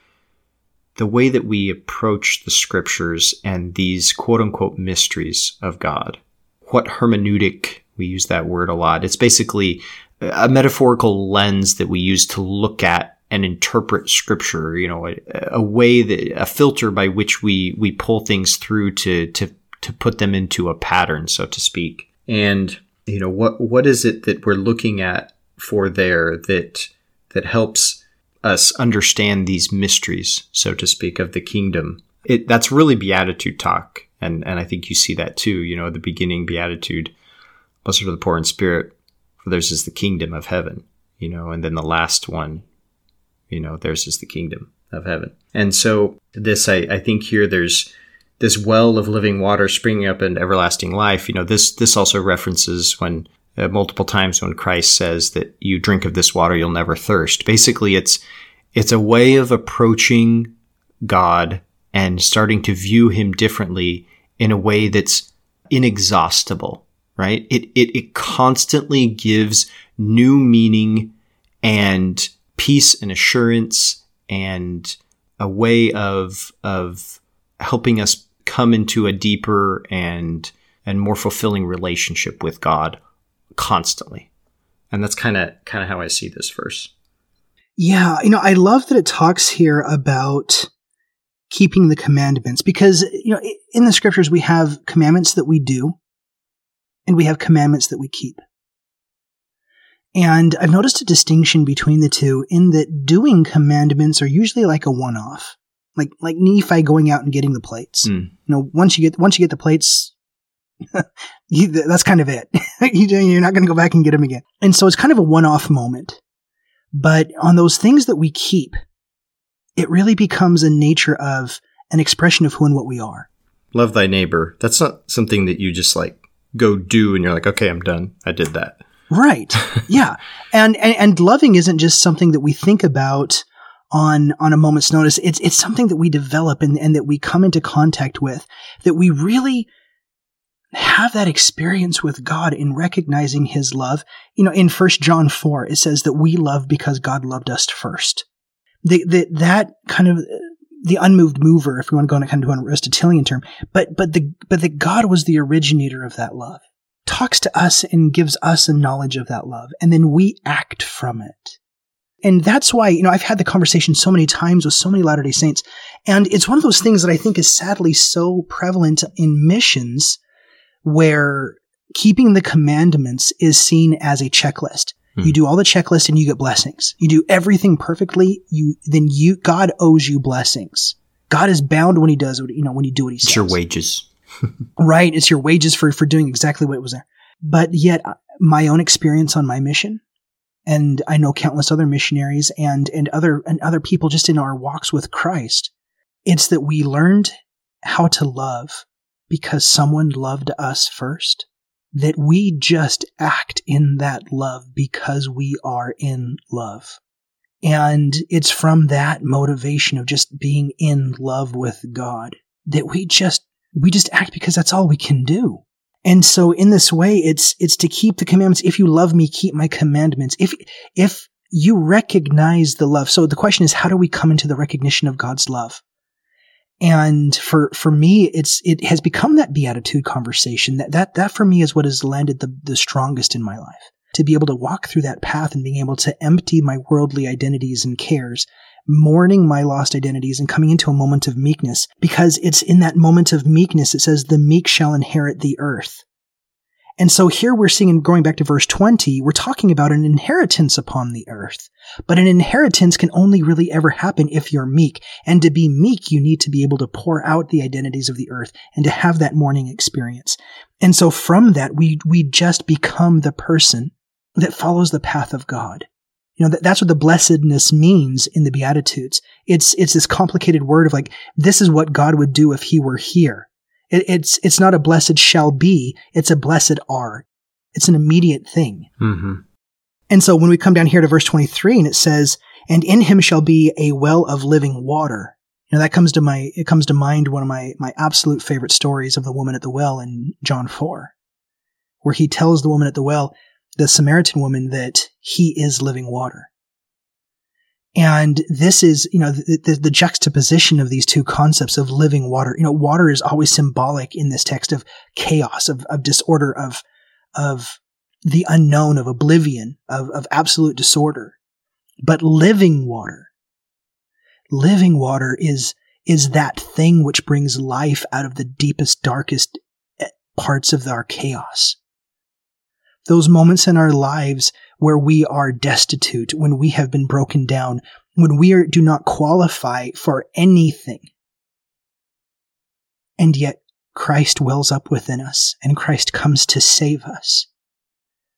the way that we approach the scriptures and these quote unquote mysteries of God. What hermeneutic, we use that word a lot. It's basically a metaphorical lens that we use to look at and interpret scripture, you know, a, a way that, a filter by which we, we pull things through to, to, to put them into a pattern, so to speak. And, you know, what, what is it that we're looking at for there that, that helps us understand these mysteries, so to speak, of the kingdom. It, that's really beatitude talk. And, and I think you see that too, you know, the beginning beatitude, blessed are the poor in spirit, for theirs is the kingdom of heaven, you know, and then the last one, you know, theirs is the kingdom of heaven. And so this, I, I think here there's this well of living water springing up in everlasting life. You know, this, this also references when uh, multiple times when Christ says that you drink of this water, you'll never thirst. Basically, it's it's a way of approaching God and starting to view Him differently in a way that's inexhaustible. Right? It it it constantly gives new meaning and peace and assurance and a way of of helping us come into a deeper and and more fulfilling relationship with God constantly. And that's kind of kind of how I see this verse. Yeah, you know, I love that it talks here about keeping the commandments because you know, in the scriptures we have commandments that we do and we have commandments that we keep. And I've noticed a distinction between the two in that doing commandments are usually like a one-off. Like like Nephi going out and getting the plates. Mm. You know, once you get once you get the plates, you, that's kind of it. You're not going to go back and get them again. And so it's kind of a one off moment. But on those things that we keep, it really becomes a nature of an expression of who and what we are. love thy neighbor. That's not something that you just like go do and you're like, okay, I'm done. I did that. Right. yeah. And, and and loving isn't just something that we think about on on a moment's notice. It's it's something that we develop and, and that we come into contact with, that we really have that experience with God in recognizing his love. You know, in First John 4, it says that we love because God loved us first. The, the, that kind of the unmoved mover, if you want to go into kind of an Aristotelian term, but but the but that God was the originator of that love, talks to us and gives us a knowledge of that love, and then we act from it. And that's why, you know, I've had the conversation so many times with so many Latter day Saints. And it's one of those things that I think is sadly so prevalent in missions where keeping the commandments is seen as a checklist. Hmm. You do all the checklist and you get blessings. You do everything perfectly, you then you God owes you blessings. God is bound when he does what you know when you do what he says. It's your wages. right, it's your wages for for doing exactly what it was there. But yet uh, my own experience on my mission and I know countless other missionaries and and other and other people just in our walks with Christ. It's that we learned how to love because someone loved us first. That we just act in that love because we are in love. And it's from that motivation of just being in love with God that we just, we just act because that's all we can do. And so in this way, it's, it's to keep the commandments. If you love me, keep my commandments. If, if you recognize the love. So the question is, how do we come into the recognition of God's love? And for, for me, it's, it has become that beatitude conversation that, that, that for me is what has landed the, the strongest in my life. To be able to walk through that path and being able to empty my worldly identities and cares, mourning my lost identities and coming into a moment of meekness because it's in that moment of meekness it says the meek shall inherit the earth. And so here we're seeing, going back to verse 20, we're talking about an inheritance upon the earth. But an inheritance can only really ever happen if you're meek. And to be meek, you need to be able to pour out the identities of the earth and to have that mourning experience. And so from that, we, we just become the person that follows the path of God. You know, that, that's what the blessedness means in the Beatitudes. It's, it's this complicated word of like, this is what God would do if he were here. It, it's it's not a blessed shall be; it's a blessed are. It's an immediate thing. Mm-hmm. And so when we come down here to verse twenty three, and it says, "And in him shall be a well of living water." You know that comes to my it comes to mind one of my my absolute favorite stories of the woman at the well in John four, where he tells the woman at the well, the Samaritan woman, that he is living water. And this is, you know, the, the, the, juxtaposition of these two concepts of living water. You know, water is always symbolic in this text of chaos, of, of disorder, of, of the unknown, of oblivion, of, of absolute disorder. But living water, living water is, is that thing which brings life out of the deepest, darkest eh, parts of our chaos. Those moments in our lives where we are destitute, when we have been broken down, when we are, do not qualify for anything. And yet Christ wells up within us and Christ comes to save us.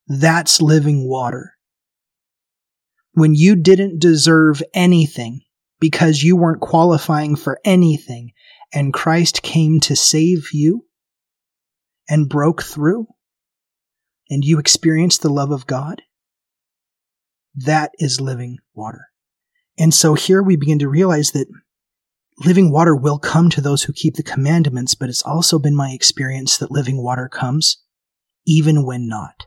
That's living water. When you didn't deserve anything because you weren't qualifying for anything and Christ came to save you and broke through and you experienced the love of God, that is living water. And so here we begin to realize that living water will come to those who keep the commandments, but it's also been my experience that living water comes even when not.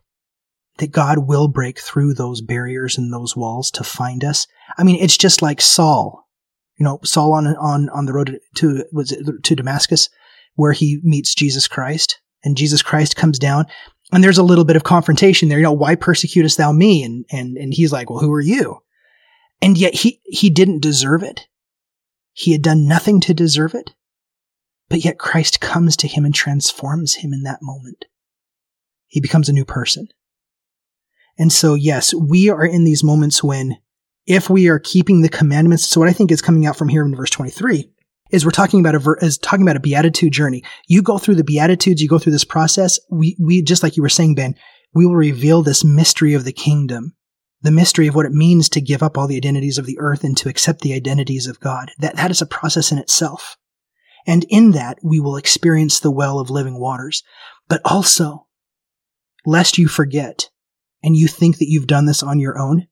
That God will break through those barriers and those walls to find us. I mean, it's just like Saul, you know, Saul on, on, on the road to, was it to Damascus, where he meets Jesus Christ and Jesus Christ comes down and there's a little bit of confrontation there. You know, why persecutest thou me? And, and, and he's like, well, who are you? And yet he, he didn't deserve it. He had done nothing to deserve it. But yet Christ comes to him and transforms him in that moment. He becomes a new person. And so, yes, we are in these moments when if we are keeping the commandments, so what I think is coming out from here in verse 23 is we're talking about a is talking about a beatitude journey. You go through the beatitudes, you go through this process. We we just like you were saying, Ben, we will reveal this mystery of the kingdom, the mystery of what it means to give up all the identities of the earth and to accept the identities of God. That that is a process in itself. And in that, we will experience the well of living waters. But also, lest you forget and you think that you've done this on your own,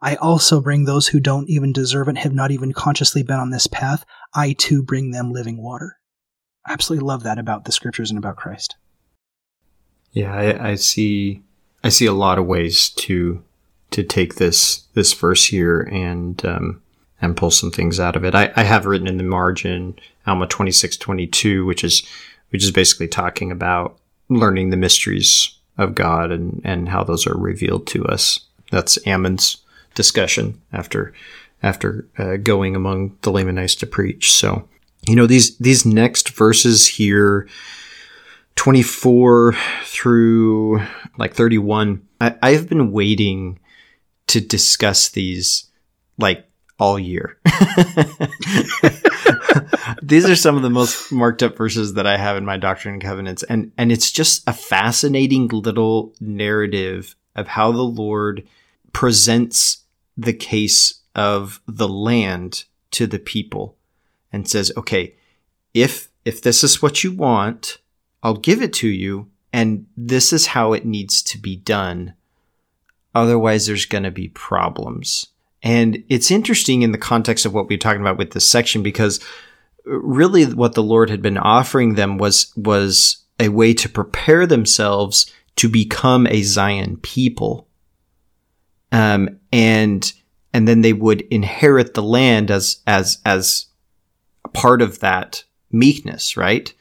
I also bring those who don't even deserve it, have not even consciously been on this path. I too bring them living water. I absolutely love that about the scriptures and about Christ. Yeah, I, I see. I see a lot of ways to to take this this verse here and um, and pull some things out of it. I, I have written in the margin Alma twenty six twenty two, which is which is basically talking about learning the mysteries of God and and how those are revealed to us. That's Ammon's discussion after after uh, going among the Lamanites to preach. So you know these these next verses here 24 through like 31 I, i've been waiting to discuss these like all year these are some of the most marked up verses that i have in my doctrine and covenants and and it's just a fascinating little narrative of how the lord presents the case of the land to the people and says, okay, if, if this is what you want, I'll give it to you. And this is how it needs to be done. Otherwise, there's going to be problems. And it's interesting in the context of what we're talking about with this section because really what the Lord had been offering them was, was a way to prepare themselves to become a Zion people. Um, and, and then they would inherit the land as, as, as part of that meekness, right?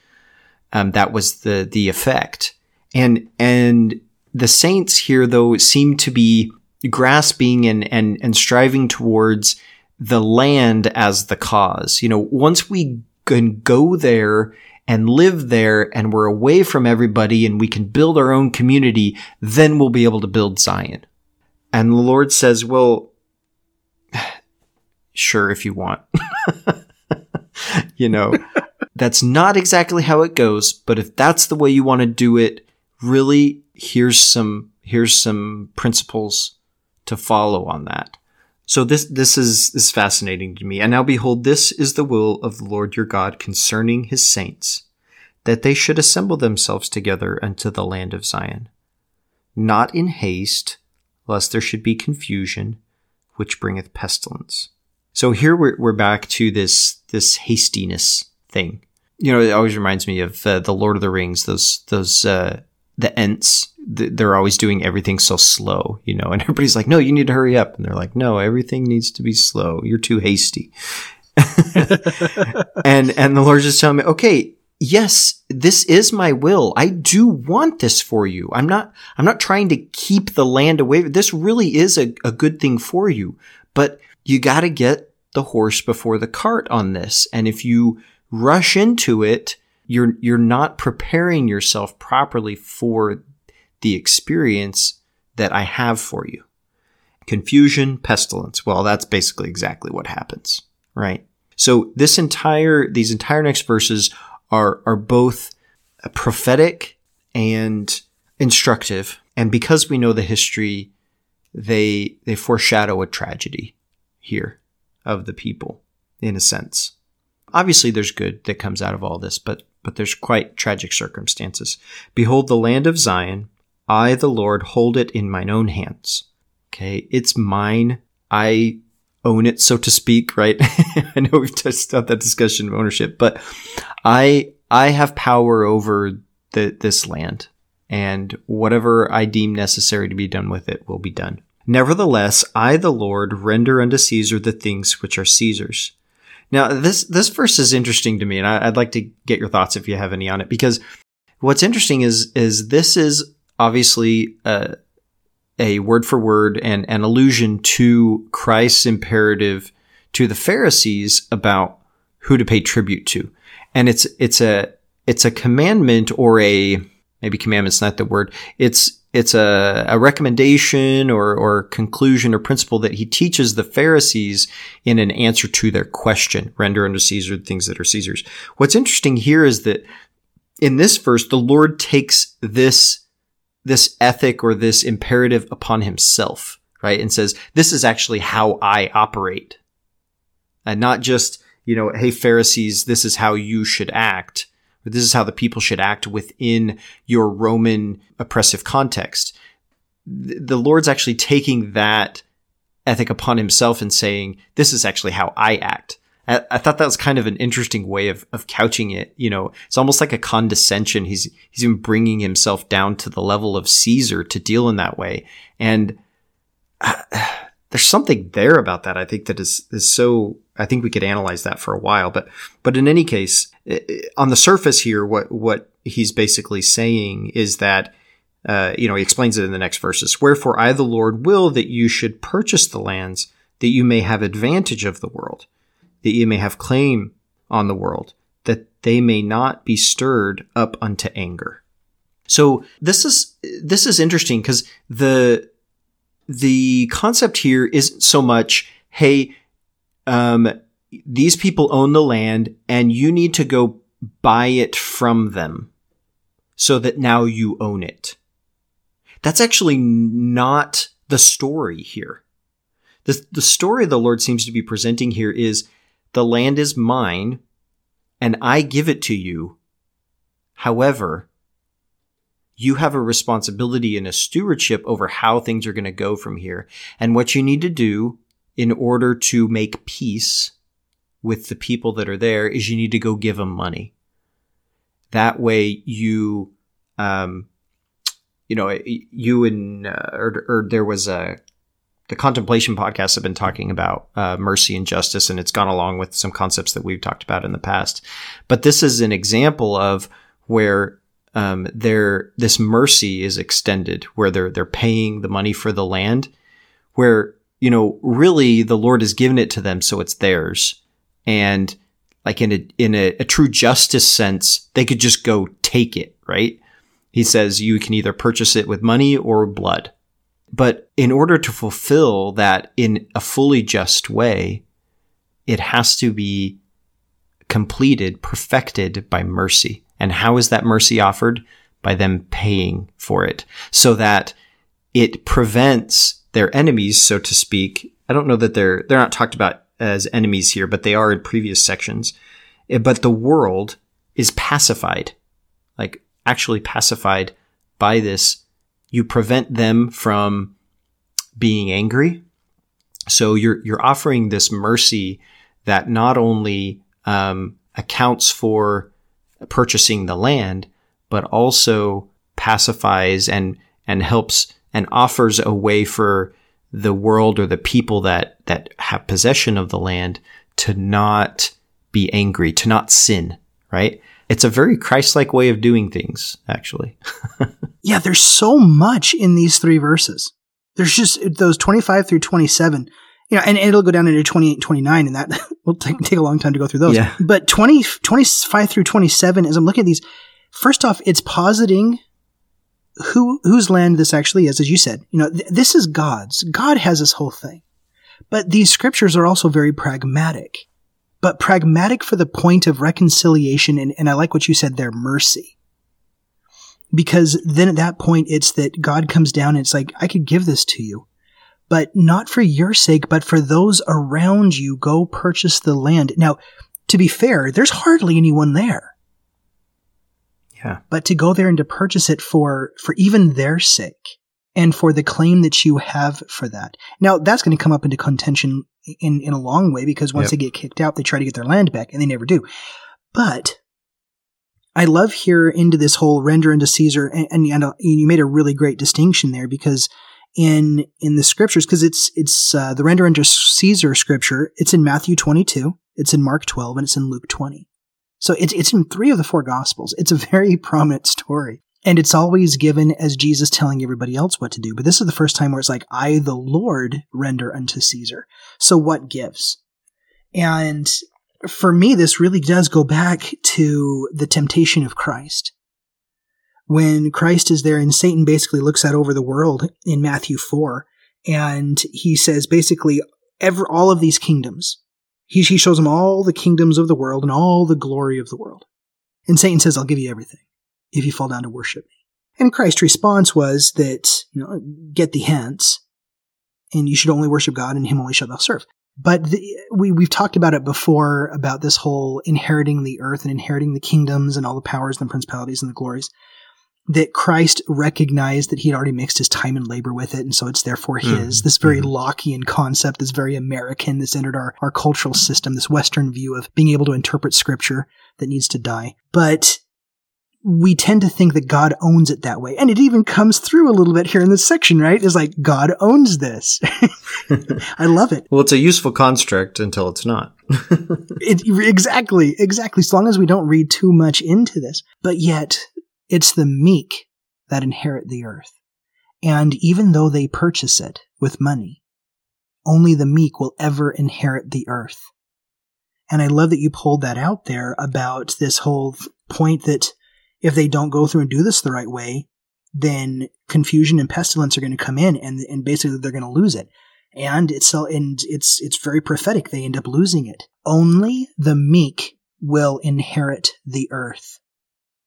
Um, that was the the effect, and and the saints here though seem to be grasping and and and striving towards the land as the cause. You know, once we can go there and live there and we're away from everybody and we can build our own community, then we'll be able to build Zion. And the Lord says, well, sure, if you want. you know, that's not exactly how it goes, but if that's the way you want to do it, really here's some here's some principles to follow on that. So this this is is fascinating to me. And now behold, this is the will of the Lord your God concerning his saints, that they should assemble themselves together unto the land of Zion, not in haste, lest there should be confusion, which bringeth pestilence. So here we're, we're back to this this hastiness thing. You know, it always reminds me of uh, the Lord of the Rings. Those those uh, the Ents. They're always doing everything so slow, you know, and everybody's like, "No, you need to hurry up," and they're like, "No, everything needs to be slow. You're too hasty." and and the Lord's just telling me, "Okay, yes, this is my will. I do want this for you. I'm not, I'm not trying to keep the land away. This really is a, a good thing for you, but you got to get the horse before the cart on this. And if you rush into it, you're, you're not preparing yourself properly for the experience that I have for you. Confusion, pestilence. Well, that's basically exactly what happens, right? So this entire, these entire next verses are, are both prophetic and instructive. And because we know the history, they, they foreshadow a tragedy here of the people, in a sense. Obviously, there's good that comes out of all this, but, but there's quite tragic circumstances. Behold, the land of Zion, I, the Lord, hold it in mine own hands. Okay, it's mine. I own it, so to speak, right? I know we've touched on that discussion of ownership, but I I have power over the, this land, and whatever I deem necessary to be done with it will be done. Nevertheless, I, the Lord, render unto Caesar the things which are Caesar's. Now, this, this verse is interesting to me, and I, would like to get your thoughts if you have any on it, because what's interesting is, is this is obviously a, a word for word and an allusion to Christ's imperative to the Pharisees about who to pay tribute to. And it's, it's a, it's a commandment or a, maybe commandment's not the word. It's, it's a, a recommendation or, or conclusion or principle that he teaches the Pharisees in an answer to their question, render unto Caesar things that are Caesar's. What's interesting here is that in this verse, the Lord takes this, this ethic or this imperative upon himself, right? And says, this is actually how I operate. And not just, you know, hey, Pharisees, this is how you should act. Or this is how the people should act within your Roman oppressive context. The Lord's actually taking that ethic upon himself and saying, this is actually how I act. I, thought that was kind of an interesting way of, of couching it. You know, it's almost like a condescension. He's, he's even bringing himself down to the level of Caesar to deal in that way. And uh, there's something there about that. I think that is, is so, I think we could analyze that for a while, but, but in any case, on the surface here, what, what he's basically saying is that, uh, you know, he explains it in the next verses. Wherefore I, the Lord, will that you should purchase the lands that you may have advantage of the world that ye may have claim on the world, that they may not be stirred up unto anger. So this is this is interesting because the the concept here isn't so much, hey, um, these people own the land and you need to go buy it from them so that now you own it. That's actually not the story here. The, the story the Lord seems to be presenting here is the land is mine and I give it to you. However, you have a responsibility and a stewardship over how things are going to go from here. And what you need to do in order to make peace with the people that are there is you need to go give them money. That way you, um, you know, you and, uh, or, or there was a the contemplation podcasts have been talking about uh, mercy and justice, and it's gone along with some concepts that we've talked about in the past. But this is an example of where um, there this mercy is extended, where they're they're paying the money for the land, where you know really the Lord has given it to them, so it's theirs, and like in a in a, a true justice sense, they could just go take it, right? He says you can either purchase it with money or blood but in order to fulfill that in a fully just way, it has to be completed, perfected by mercy. And how is that mercy offered? By them paying for it so that it prevents their enemies, so to speak. I don't know that they're, they're not talked about as enemies here, but they are in previous sections. Eh, but the world is pacified, like actually pacified by this you prevent them from being angry. So you're you're offering this mercy that not only um, accounts for purchasing the land, but also pacifies and and helps and offers a way for the world or the people that that have possession of the land to not be angry, to not sin, right? It's a very Christ-like way of doing things, actually. yeah, there's so much in these three verses. There's just those 25 through 27. You know, and it'll go down into 28 29, and that will take, take a long time to go through those. Yeah. But 20, 25 through 27, as I'm looking at these, first off, it's positing who whose land this actually is, as you said. You know, th- this is God's. God has this whole thing. But these scriptures are also very pragmatic but pragmatic for the point of reconciliation. And, and I like what you said there, mercy. Because then at that point, it's that God comes down and it's like, I could give this to you, but not for your sake, but for those around you. Go purchase the land. Now, to be fair, there's hardly anyone there. Yeah. But to go there and to purchase it for, for even their sake and for the claim that you have for that. Now, that's going to come up into contention in, in a long way because once yep. they get kicked out, they try to get their land back and they never do. But I love here into this whole render unto Caesar, and, and, and, you made a really great distinction there because in in the scriptures, because it's it's uh, the render unto Caesar scripture, it's in Matthew twenty two, it's in Mark twelve, and it's in Luke twenty. So it's it's in three of the four gospels. It's a very prominent story. And it's always given as Jesus telling everybody else what to do. But this is the first time where it's like, I, the Lord, render unto Caesar. So what gives? And for me, this really does go back to the temptation of Christ. When Christ is there and Satan basically looks out over the world in Matthew 4, and he says basically, ever, all of these kingdoms, he, he shows him all the kingdoms of the world and all the glory of the world. And Satan says, I'll give you everything if you fall down to worship me. And Christ's response was that, you know, get the hence, and you should only worship God and him only shalt thou serve. But the, we, we've talked about it before about this whole inheriting the earth and inheriting the kingdoms and all the powers and the principalities and the glories. That Christ recognized that he'd already mixed his time and labor with it, and so it's therefore his. Mhm. This very Mhm. Lockean concept, this very American, that's entered our, our cultural system, this Western view of being able to interpret scripture that needs to die. But we tend to think that God owns it that way. And it even comes through a little bit here in this section, right? It's like, God owns this. I love it. Well, it's a useful construct until it's not. it. Exactly, exactly. As long as we don't read too much into this. But yet, it's the meek that inherit the earth. And even though they purchase it with money, only the meek will ever inherit the earth. And I love that you pulled that out there about this whole point that if they don't go through and do this the right way, then confusion and pestilence are going to come in and, and basically they're going to lose it. And it's so, and it's, it's very prophetic. They end up losing it. Only the meek will inherit the earth.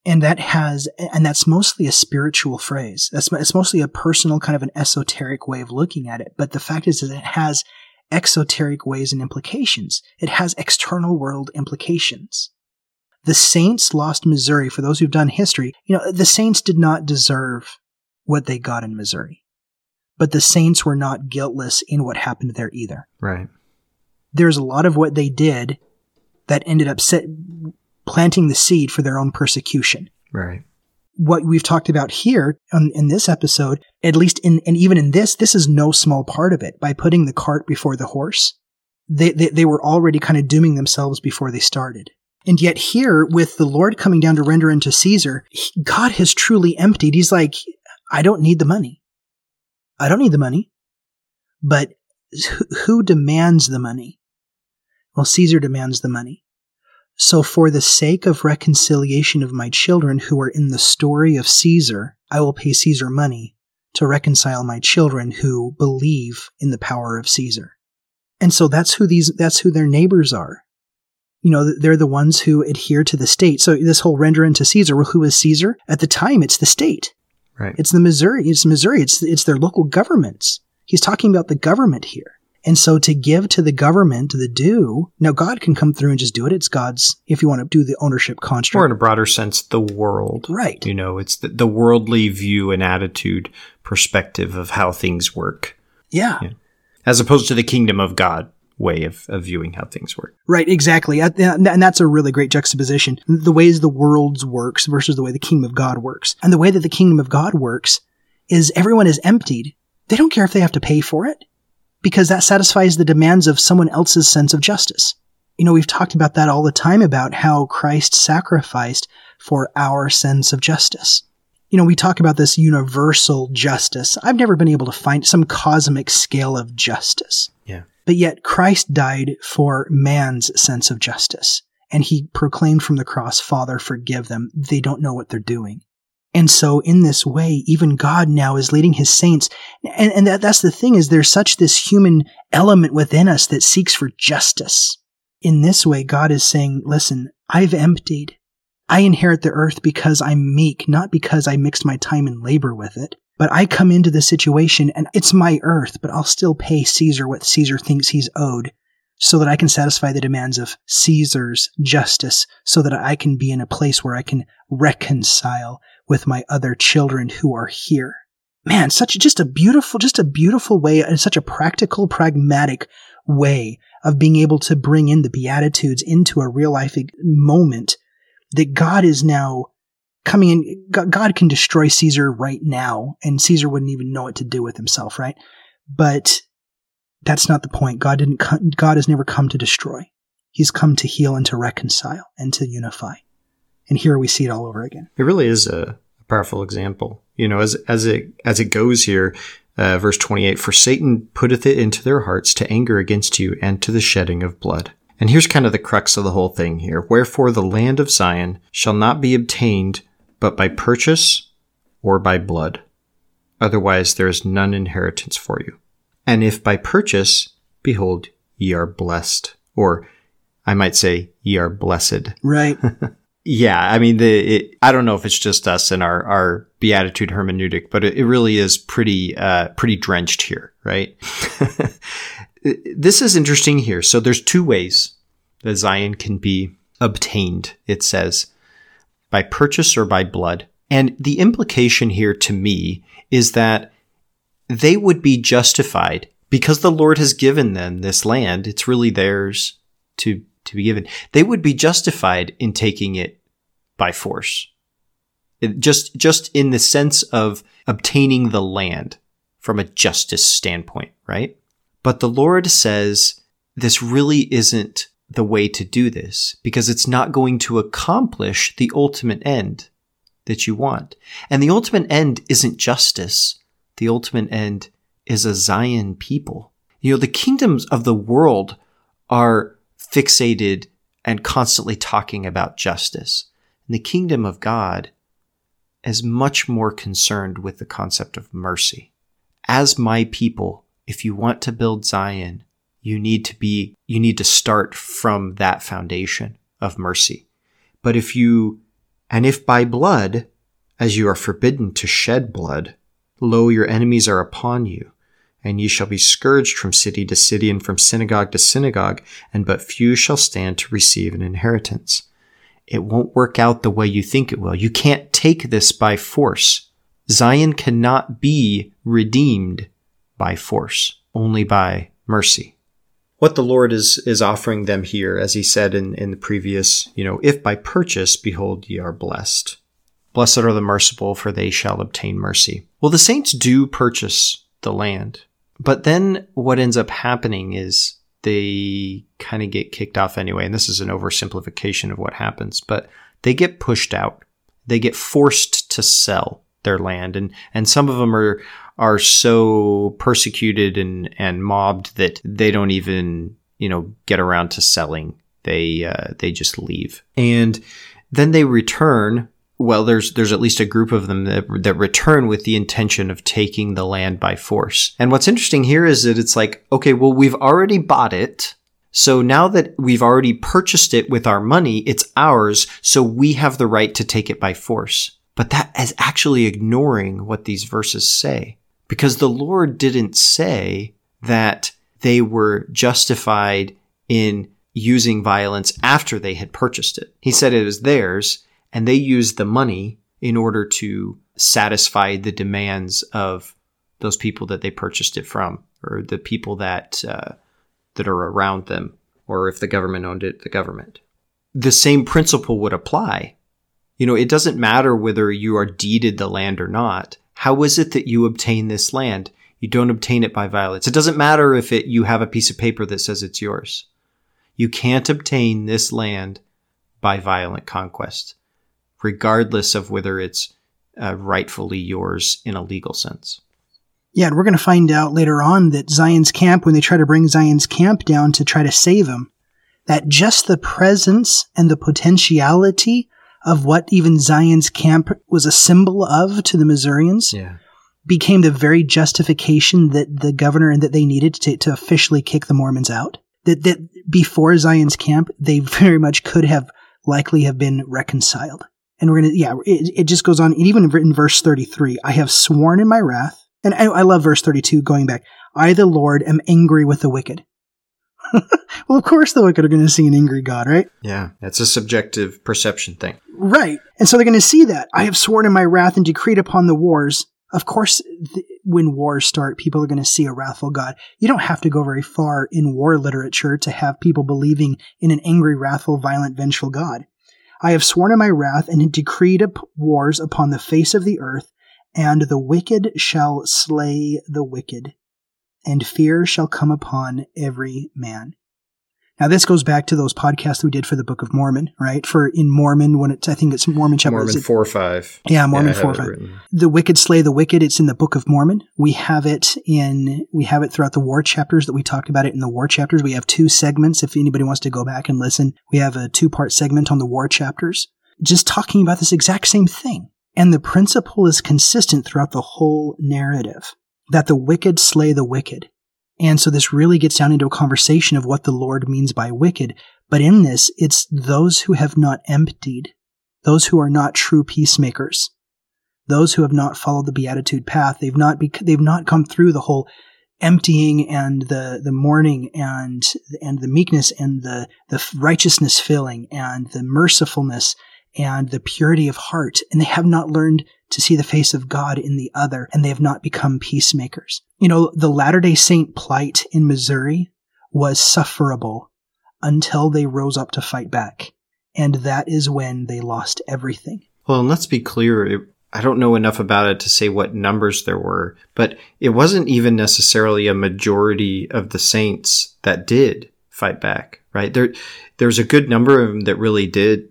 And that has, and that's mostly a spiritual phrase. That's, it's mostly a personal kind of an esoteric way of looking at it. But the fact is that it has exoteric ways and implications. It has external world implications. The Saints lost Missouri. For those who've done history, you know, the Saints did not deserve what they got in Missouri. But the Saints were not guiltless in what happened there either. Right. There's a lot of what they did that ended up set, planting the seed for their own persecution Right. what we've talked about here on, in this episode, at least in, and even in this, this is no small part of it. By putting the cart before the horse, they, they, they were already kind of dooming themselves before they started. And yet here, with the Lord coming down to render unto Caesar, he- God has truly emptied. He's like, I don't need the money. I don't need the money. But who, who demands the money? Well, Caesar demands the money. So, for the sake of reconciliation of my children who are in the story of Caesar, I will pay Caesar money to reconcile my children who believe in the power of Caesar. And so that's who these, that's who their neighbors are. You know, they're the ones who adhere to the state. So this whole render unto Caesar, who is Caesar? At the time, it's the state. Right. It's the Missouri. It's Missouri. It's it's their local governments. He's talking about the government here. And so to give to the government the due, now God can come through and just do it. It's God's, if you want to do the ownership construct. or in a broader sense, the world. Right. You know, it's the, the worldly view and attitude perspective of how things work, Yeah. Yeah. as opposed to the kingdom of God way of, of viewing how things work. Right, exactly. And that's a really great juxtaposition. The ways the world's works versus the way the kingdom of God works. And the way that the kingdom of God works is everyone is emptied. They don't care if they have to pay for it because that satisfies the demands of someone else's sense of justice. You know, we've talked about that all the time about how Christ sacrificed for our sense of justice. You know, we talk about this universal justice. I've never been able to find some cosmic scale of justice. Yeah. But yet Christ died for man's sense of justice. And he proclaimed from the cross, Father, forgive them. They don't know what they're doing. And so in this way, even God now is leading his saints. And, and that, that's the thing is there's such this human element within us that seeks for justice. In this way, God is saying, listen, I've emptied. I inherit the earth because I'm meek, not because I mixed my time and labor with it. But I come into the situation and it's my earth, but I'll still pay Caesar what Caesar thinks he's owed so that I can satisfy the demands of Caesar's justice so that I can be in a place where I can reconcile with my other children who are here. Man, such just a beautiful, just a beautiful way and such a practical, pragmatic way of being able to bring in the Beatitudes into a real life moment that God is now coming in. God can destroy Caesar right now, and Caesar wouldn't even know what to do with himself, right? But that's not the point. God didn't. God has never come to destroy. He's come to heal and to reconcile and to unify. And here we see it all over again. It really is a powerful example. You know, as as it as it goes here, uh, verse twenty eight: For Satan putteth it into their hearts to anger against you and to the shedding of blood. And here's kind of the crux of the whole thing here. Wherefore the land of Zion shall not be obtained but by purchase or by blood. Otherwise there is none inheritance for you. And if by purchase, behold, ye are blessed. Or I might say, ye are blessed. Right. Yeah, I mean, the it, I don't know if it's just us and our our beatitude hermeneutic, but it, it really is pretty uh, pretty drenched here, right? this is interesting here. So there's two ways that Zion can be obtained, it says, by purchase or by blood. And the implication here to me is that they would be justified because the Lord has given them this land. It's really theirs to, to be given. They would be justified in taking it by force. It just, just in the sense of obtaining the land from a justice standpoint, right? But the Lord says this really isn't the way to do this because it's not going to accomplish the ultimate end that you want. And the ultimate end isn't justice. The ultimate end is a Zion people. You know, the kingdoms of the world are fixated and constantly talking about justice. And the kingdom of God is much more concerned with the concept of mercy. As my people, if you want to build Zion, you need to be, you need to start from that foundation of mercy. But if you, and if by blood, as you are forbidden to shed blood, lo, your enemies are upon you, and ye shall be scourged from city to city and from synagogue to synagogue, and but few shall stand to receive an inheritance. It won't work out the way you think it will. You can't take this by force. Zion cannot be redeemed by force, only by mercy. What the Lord is, is offering them here, as he said in, in the previous, you know, if by purchase, behold, ye are blessed. Blessed are the merciful, for they shall obtain mercy. Well, the saints do purchase the land, but then what ends up happening is they kind of get kicked off anyway. And this is an oversimplification of what happens, but they get pushed out. They get forced to sell their land. And, and some of them are, are so persecuted and, and mobbed that they don't even, you know, get around to selling. They, uh, they just leave. And then they return. Well, there's, there's at least a group of them that, that return with the intention of taking the land by force. And what's interesting here is that it's like, okay, well, we've already bought it. So now that we've already purchased it with our money, it's ours. So we have the right to take it by force. But that is actually ignoring what these verses say because the Lord didn't say that they were justified in using violence after they had purchased it. He said it was theirs and they used the money in order to satisfy the demands of those people that they purchased it from or the people that uh, that are around them or if the government owned it the government. The same principle would apply. You know it doesn't matter whether you are deeded the land or not how is it that you obtain this land? You don't obtain it by violence. It doesn't matter if it, you have a piece of paper that says it's yours. You can't obtain this land by violent conquest, regardless of whether it's uh, rightfully yours in a legal sense. Yeah, and we're going to find out later on that Zion's camp, when they try to bring Zion's camp down to try to save him, that just the presence and the potentiality of what even Zion's camp was a symbol of to the Missourians yeah. became the very justification that the governor and that they needed to, to officially kick the Mormons out. That, that before Zion's camp, they very much could have likely have been reconciled. And we're going to, yeah, it, it, just goes on. even in verse 33, I have sworn in my wrath. And I, I love verse 32 going back. I, the Lord, am angry with the wicked. well, of course the wicked are going to see an angry God, right? Yeah, that's a subjective perception thing. Right. And so they're going to see that. I have sworn in my wrath and decreed upon the wars. Of course, th- when wars start, people are going to see a wrathful God. You don't have to go very far in war literature to have people believing in an angry, wrathful, violent, vengeful God. I have sworn in my wrath and decreed up wars upon the face of the earth, and the wicked shall slay the wicked, and fear shall come upon every man. Now this goes back to those podcasts we did for the Book of Mormon, right? For in Mormon, when it's I think it's Mormon chapter Mormon four or five. Yeah, Mormon yeah, four or five. The wicked slay the wicked. It's in the Book of Mormon. We have it in we have it throughout the war chapters that we talked about it in the war chapters. We have two segments. If anybody wants to go back and listen, we have a two part segment on the war chapters, just talking about this exact same thing. And the principle is consistent throughout the whole narrative that the wicked slay the wicked. And so this really gets down into a conversation of what the Lord means by wicked. But in this, it's those who have not emptied, those who are not true peacemakers, those who have not followed the beatitude path. They've not, bec- they've not come through the whole emptying and the the mourning and and the meekness and the the righteousness filling and the mercifulness and the purity of heart and they have not learned to see the face of God in the other and they have not become peacemakers. You know, the Latter-day Saint plight in Missouri was sufferable until they rose up to fight back. And that is when they lost everything. Well, and let's be clear. It, I don't know enough about it to say what numbers there were, but it wasn't even necessarily a majority of the saints that did fight back, right? There, there's a good number of them that really did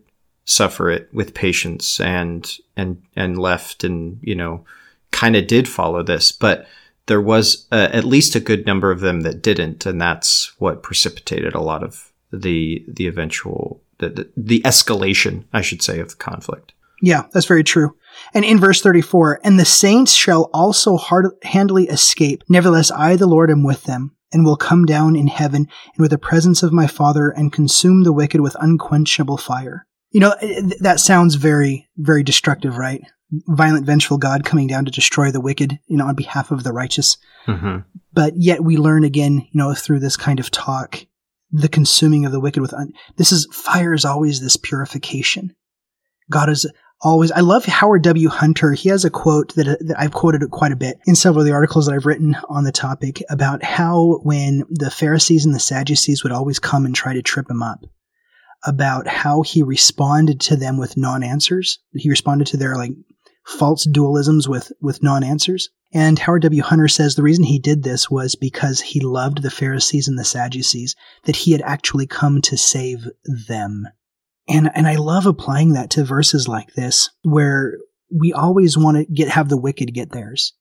suffer it with patience and, and, and left and, you know, kind of did follow this, but there was at least a good number of them that didn't. And that's what precipitated a lot of the, the eventual, the, the, the escalation, I should say, of the conflict. Yeah, that's very true. And in verse 34, and the saints shall also hard, handily escape. Nevertheless, I, the Lord, am with them, and will come down in heaven and with the presence of my Father and consume the wicked with unquenchable fire. You know, that sounds very, very destructive, right? Violent, vengeful God coming down to destroy the wicked, you know, on behalf of the righteous. Mm-hmm. But yet we learn again, you know, through this kind of talk, the consuming of the wicked with, un- this is, fire is always this purification. God is always I love Howard W. Hunter. He has a quote that, that I've quoted quite a bit in several of the articles that I've written on the topic about how when the Pharisees and the Sadducees would always come and try to trip him up, about how he responded to them with non-answers. He responded to their like false dualisms with with non-answers. And Howard W. Hunter says the reason he did this was because he loved the Pharisees and the Sadducees, that he had actually come to save them. And, and I love applying that to verses like this where we always want to get, have the wicked get theirs.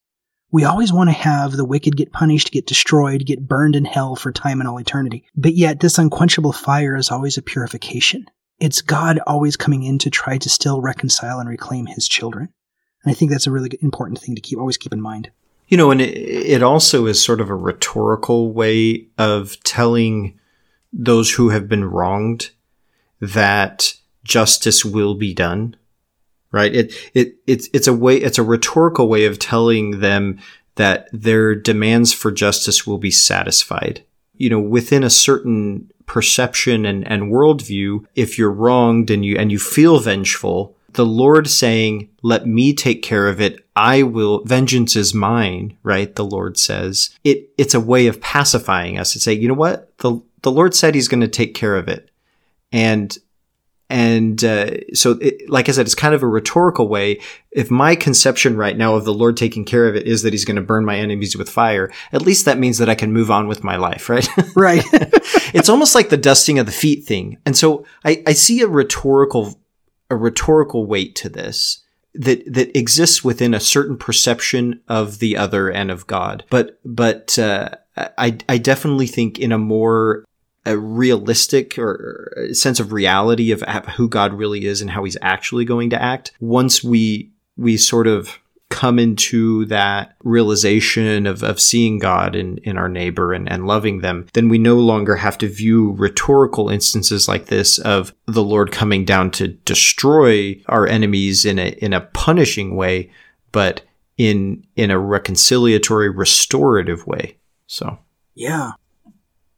We always want to have the wicked get punished, get destroyed, get burned in hell for time and all eternity. But yet this unquenchable fire is always a purification. It's God always coming in to try to still reconcile and reclaim his children. And I think that's a really important thing to keep, always keep in mind. You know, and it, it also is sort of a rhetorical way of telling those who have been wronged that justice will be done. Right? It, it, it's, it's a way, it's a rhetorical way of telling them that their demands for justice will be satisfied. You know, within a certain perception and, and worldview, if you're wronged and you, and you feel vengeful, the Lord saying, let me take care of it. I will, vengeance is mine, right? The Lord says it, it's a way of pacifying us to say, you know what? The, the Lord said he's going to take care of it and and uh, so it, like i said it's kind of a rhetorical way. If my conception right now of the lord taking care of it is that he's going to burn my enemies with fire at least that means that i can move on with my life right? Right. It's almost like the dusting of the feet thing. And so I, I see a rhetorical a rhetorical weight to this that that exists within a certain perception of the other and of god. But but uh, I, I definitely think in a more a realistic or sense of reality of who God really is and how he's actually going to act once we we sort of come into that realization of, of seeing God in, in our neighbor and, and loving them, then we no longer have to view rhetorical instances like this of the Lord coming down to destroy our enemies in a in a punishing way, but in in a reconciliatory, restorative way. So Yeah.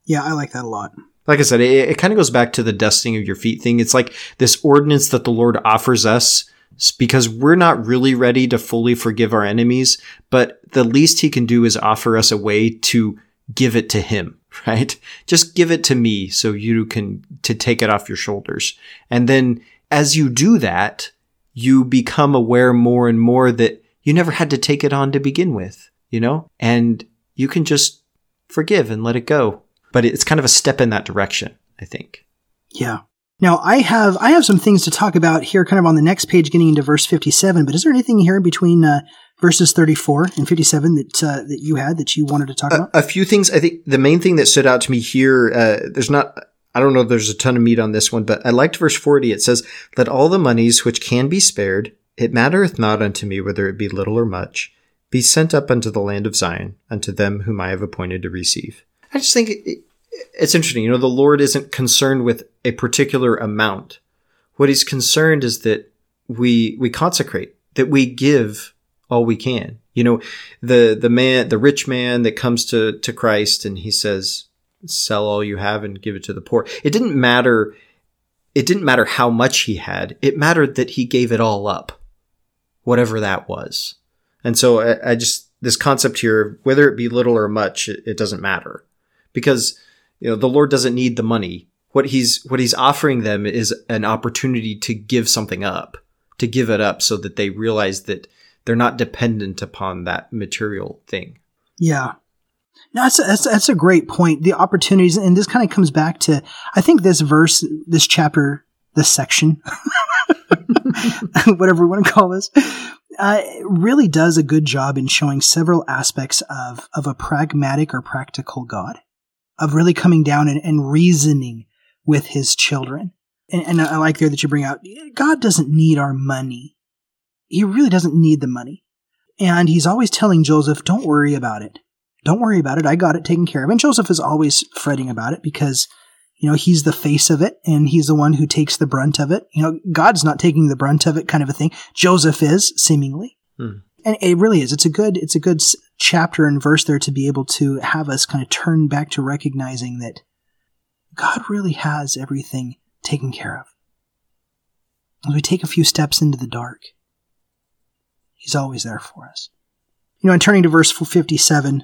Yeah, I like that a lot. Like I said, it, it kind of goes back to the dusting of your feet thing. It's like this ordinance that the Lord offers us because we're not really ready to fully forgive our enemies, but the least he can do is offer us a way to give it to him, right? Just give it to me so you can to take it off your shoulders. And then as you do that, you become aware more and more that you never had to take it on to begin with, you know? And you can just forgive and let it go but it's kind of a step in that direction, I think. Yeah. Now I have I have some things to talk about here, kind of on the next page, getting into verse fifty-seven. But is there anything here between uh, verses thirty-four and fifty-seven that uh, that you had that you wanted to talk a, about? A few things. I think the main thing that stood out to me here. Uh, there's not. I don't know if there's a ton of meat on this one, but I liked verse forty. It says, "Let all the monies which can be spared, it mattereth not unto me whether it be little or much, be sent up unto the land of Zion, unto them whom I have appointed to receive." I just think it, it's interesting. You know, the Lord isn't concerned with a particular amount. What he's concerned is that we, we consecrate, that we give all we can. You know, the the man, the rich man that comes to to Christ and he says, "Sell all you have and give it to the poor." It didn't matter. It didn't matter how much he had. It mattered that he gave it all up, whatever that was. And so I, I just this concept here, whether it be little or much, it, it doesn't matter, because you know the Lord doesn't need the money. What he's what he's offering them is an opportunity to give something up, to give it up, so that they realize that they're not dependent upon that material thing. Yeah. No, that's a, that's, that's a great point. The opportunities, and this kind of comes back to, I think this verse, this chapter, this section, whatever we want to call this, uh, really does a good job in showing several aspects of, of a pragmatic or practical God, of really coming down and, and reasoning with his children. And, and I like there that you bring out, God doesn't need our money he really doesn't need the money. And he's always telling Joseph, don't worry about it. Don't worry about it. I got it taken care of. And Joseph is always fretting about it because, you know, he's the face of it and he's the one who takes the brunt of it. You know, God's not taking the brunt of it kind of a thing. Joseph is seemingly. Hmm. And it really is. It's a good, it's a good chapter and verse there to be able to have us kind of turn back to recognizing that God really has everything taken care of. As we take a few steps into the dark, He's always there for us. You know, and turning to verse 57,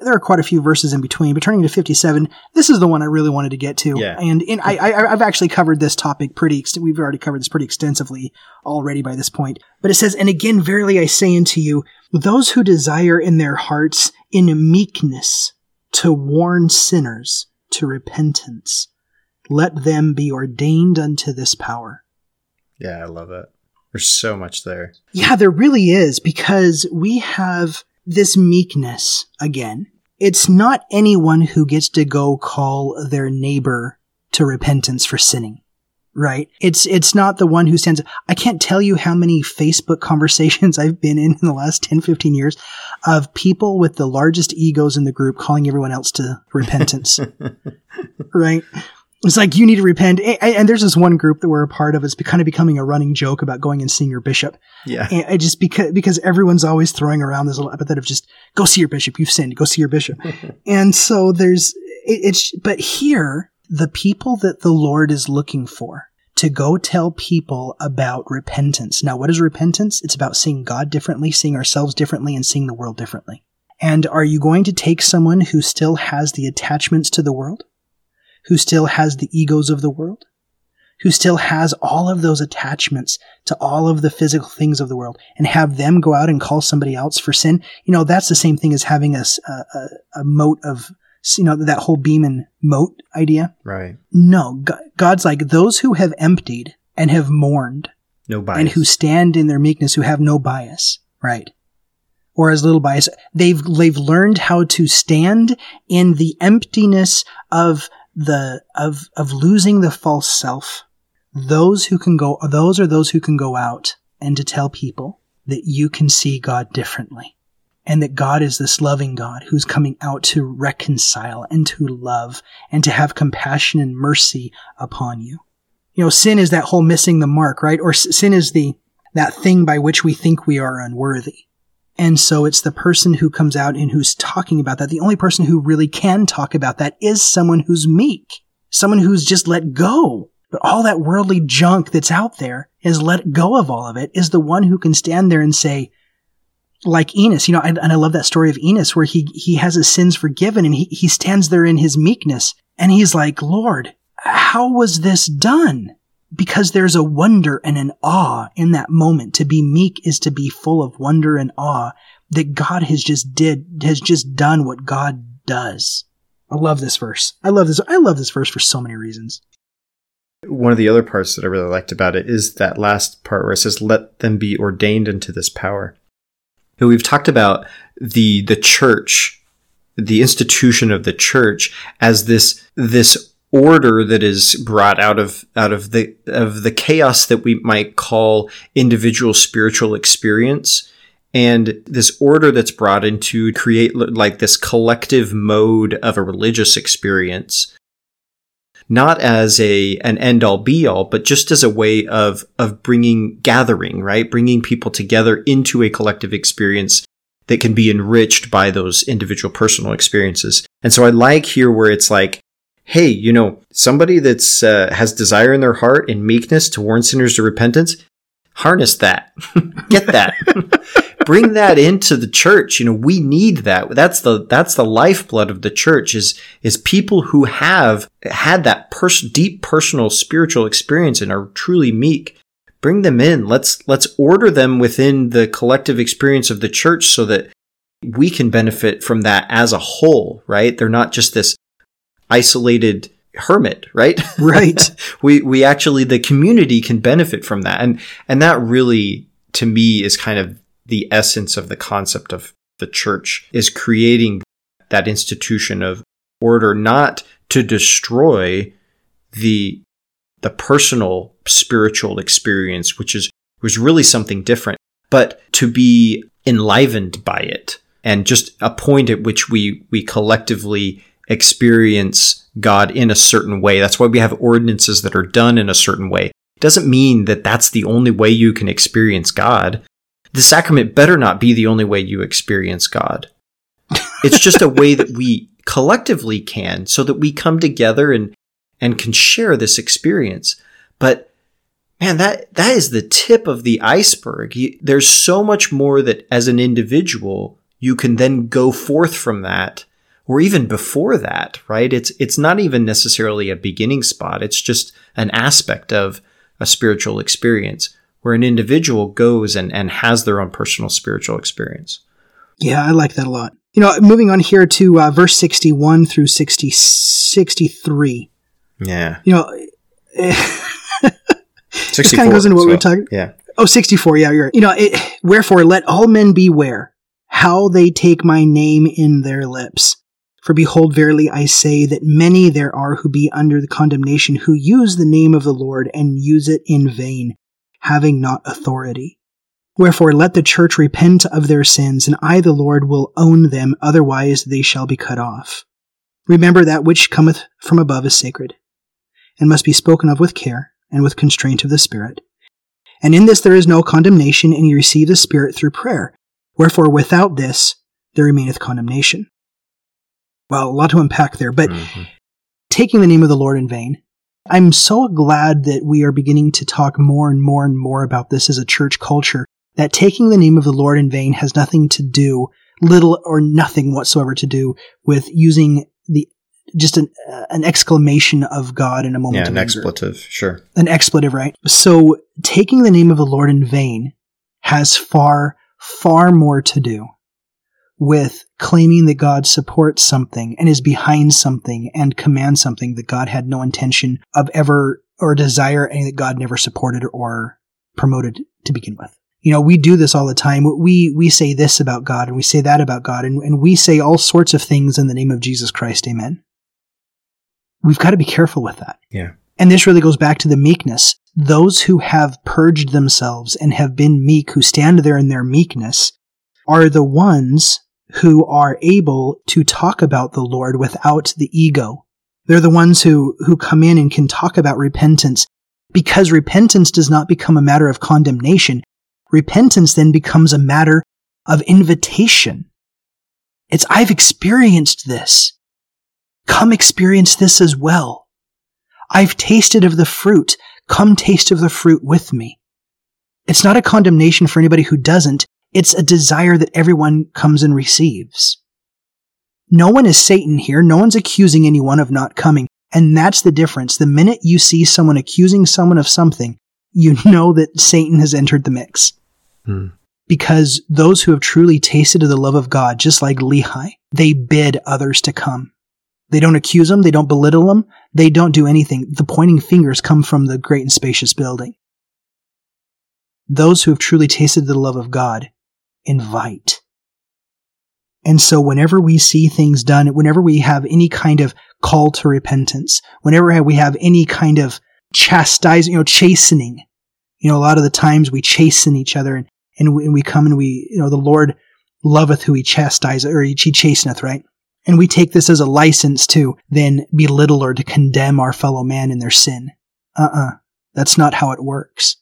there are quite a few verses in between, but turning to 57, this is the one I really wanted to get to. Yeah. And in, I, I, have actually covered this topic pretty, we've already covered this pretty extensively already by this point. But it says, And again, verily I say unto you, those who desire in their hearts in meekness to warn sinners to repentance, let them be ordained unto this power. Yeah, I love it. There's so much there. Yeah, there really is because we have this meekness again. It's not anyone who gets to go call their neighbor to repentance for sinning. Right? It's it's not the one who stands I can't tell you how many Facebook conversations I've been in in the last 10 15 years of people with the largest egos in the group calling everyone else to repentance. right? It's like you need to repent. And there's this one group that we're a part of. It's kind of becoming a running joke about going and seeing your bishop. Yeah. And just because because everyone's always throwing around this little epithet of just go see your bishop. You've sinned. Go see your bishop. and so there's it's but here the people that the Lord is looking for to go tell people about repentance. Now, what is repentance? It's about seeing God differently, seeing ourselves differently, and seeing the world differently. And are you going to take someone who still has the attachments to the world? Who still has the egos of the world, who still has all of those attachments to all of the physical things of the world and have them go out and call somebody else for sin. You know, that's the same thing as having a, a, a mote of, you know, that whole Beeman moat idea. Right. No, God's like those who have emptied and have mourned. No bias. And who stand in their meekness, who have no bias. Right or as little bias. They've, they've learned how to stand in the emptiness of the of of losing the false self those who can go those are those who can go out and to tell people that you can see God differently and that God is this loving God who's coming out to reconcile and to love and to have compassion and mercy upon you. You know, sin is that whole missing the mark, right? Or sin is the, that thing by which we think we are unworthy. And so it's the person who comes out and who's talking about that. The only person who really can talk about that is someone who's meek, someone who's just let go. But all that worldly junk that's out there is let go of all of it is the one who can stand there and say, like Enos, you know, and, and I love that story of Enos where he, he has his sins forgiven and he, he stands there in his meekness and he's like, Lord, how was this done? Because there's a wonder and an awe in that moment. To be meek is to be full of wonder and awe that God has just did, has just done what God does. I love this verse. I love this. I love this verse for so many reasons. One of the other parts that I really liked about it is that last part where it says, let them be ordained into this power. And we've talked about the, the church, the institution of the church as this, this order that is brought out of out of the of the chaos that we might call individual spiritual experience and this order that's brought into create like this collective mode of a religious experience not as a an end all be all, but just as a way of of bringing gathering, right? Bringing people together into a collective experience that can be enriched by those individual personal experiences. And so I like here where it's like, hey, you know, somebody that's uh, has desire in their heart and meekness to warn sinners to repentance, harness that, get that. bring that into the church. You know, we need that. That's the, that's the lifeblood of the church is, is people who have had that pers- deep personal spiritual experience and are truly meek. Bring them in. Let's, let's order them within the collective experience of the church so that we can benefit from that as a whole, right? They're not just this isolated hermit, right? Right. we, we actually, the community can benefit from that. And, and that really, to me, is kind of the essence of the concept of the church is creating that institution of order, not to destroy the, the personal spiritual experience, which is, was really something different, but to be enlivened by it and just a point at which we, we collectively experience God in a certain way. That's why we have ordinances that are done in a certain way. It doesn't mean that that's the only way you can experience God the sacrament better not be the only way you experience God. It's just a way that we collectively can so that we come together and, and can share this experience. But man, that, that is the tip of the iceberg. There's so much more that as an individual, you can then go forth from that or even before that, right? It's, it's not even necessarily a beginning spot. It's just an aspect of a spiritual experience where an individual goes and, and has their own personal spiritual experience. Yeah, I like that a lot. You know, moving on here to uh, verse 61 through 60, 63. Yeah. You know, this kind of goes into what we were talking. Yeah. Oh, 64. Yeah, you're right. You know, it, wherefore let all men beware how they take my name in their lips. For behold, verily I say that many there are who be under the condemnation who use the name of the Lord and use it in vain having not authority. Wherefore let the church repent of their sins, and I the Lord will own them, otherwise they shall be cut off. Remember that which cometh from above is sacred, and must be spoken of with care, and with constraint of the Spirit. And in this there is no condemnation, and ye receive the Spirit through prayer. Wherefore without this there remaineth condemnation. Well, a lot to unpack there, but mm-hmm. taking the name of the Lord in vain, I'm so glad that we are beginning to talk more and more and more about this as a church culture, that taking the name of the Lord in vain has nothing to do, little or nothing whatsoever to do with using the just an, uh, an exclamation of God in a moment. Yeah, an expletive, sure. An expletive, right? So taking the name of the Lord in vain has far, far more to do with claiming that God supports something and is behind something and commands something that God had no intention of ever or desire and that God never supported or promoted to begin with. You know, we do this all the time. We, we say this about God and we say that about God and, and we say all sorts of things in the name of Jesus Christ. Amen. We've got to be careful with that. Yeah. And this really goes back to the meekness. Those who have purged themselves and have been meek, who stand there in their meekness, are the ones who are able to talk about the Lord without the ego. They're the ones who, who come in and can talk about repentance because repentance does not become a matter of condemnation. Repentance then becomes a matter of invitation. It's, I've experienced this. Come experience this as well. I've tasted of the fruit. Come taste of the fruit with me. It's not a condemnation for anybody who doesn't. It's a desire that everyone comes and receives. No one is Satan here. No one's accusing anyone of not coming. And that's the difference. The minute you see someone accusing someone of something, you know that Satan has entered the mix. Hmm. Because those who have truly tasted of the love of God, just like Lehi, they bid others to come. They don't accuse them. They don't belittle them. They don't do anything. The pointing fingers come from the great and spacious building. Those who have truly tasted the love of God invite. And so whenever we see things done, whenever we have any kind of call to repentance, whenever we have any kind of chastising, you know, chastening, you know, a lot of the times we chasten each other and, and we, and we come and we, you know, the Lord loveth who he chastiseth, or he chasteneth, right? And we take this as a license to then belittle or to condemn our fellow man in their sin. Uh uh-uh. uh. That's not how it works.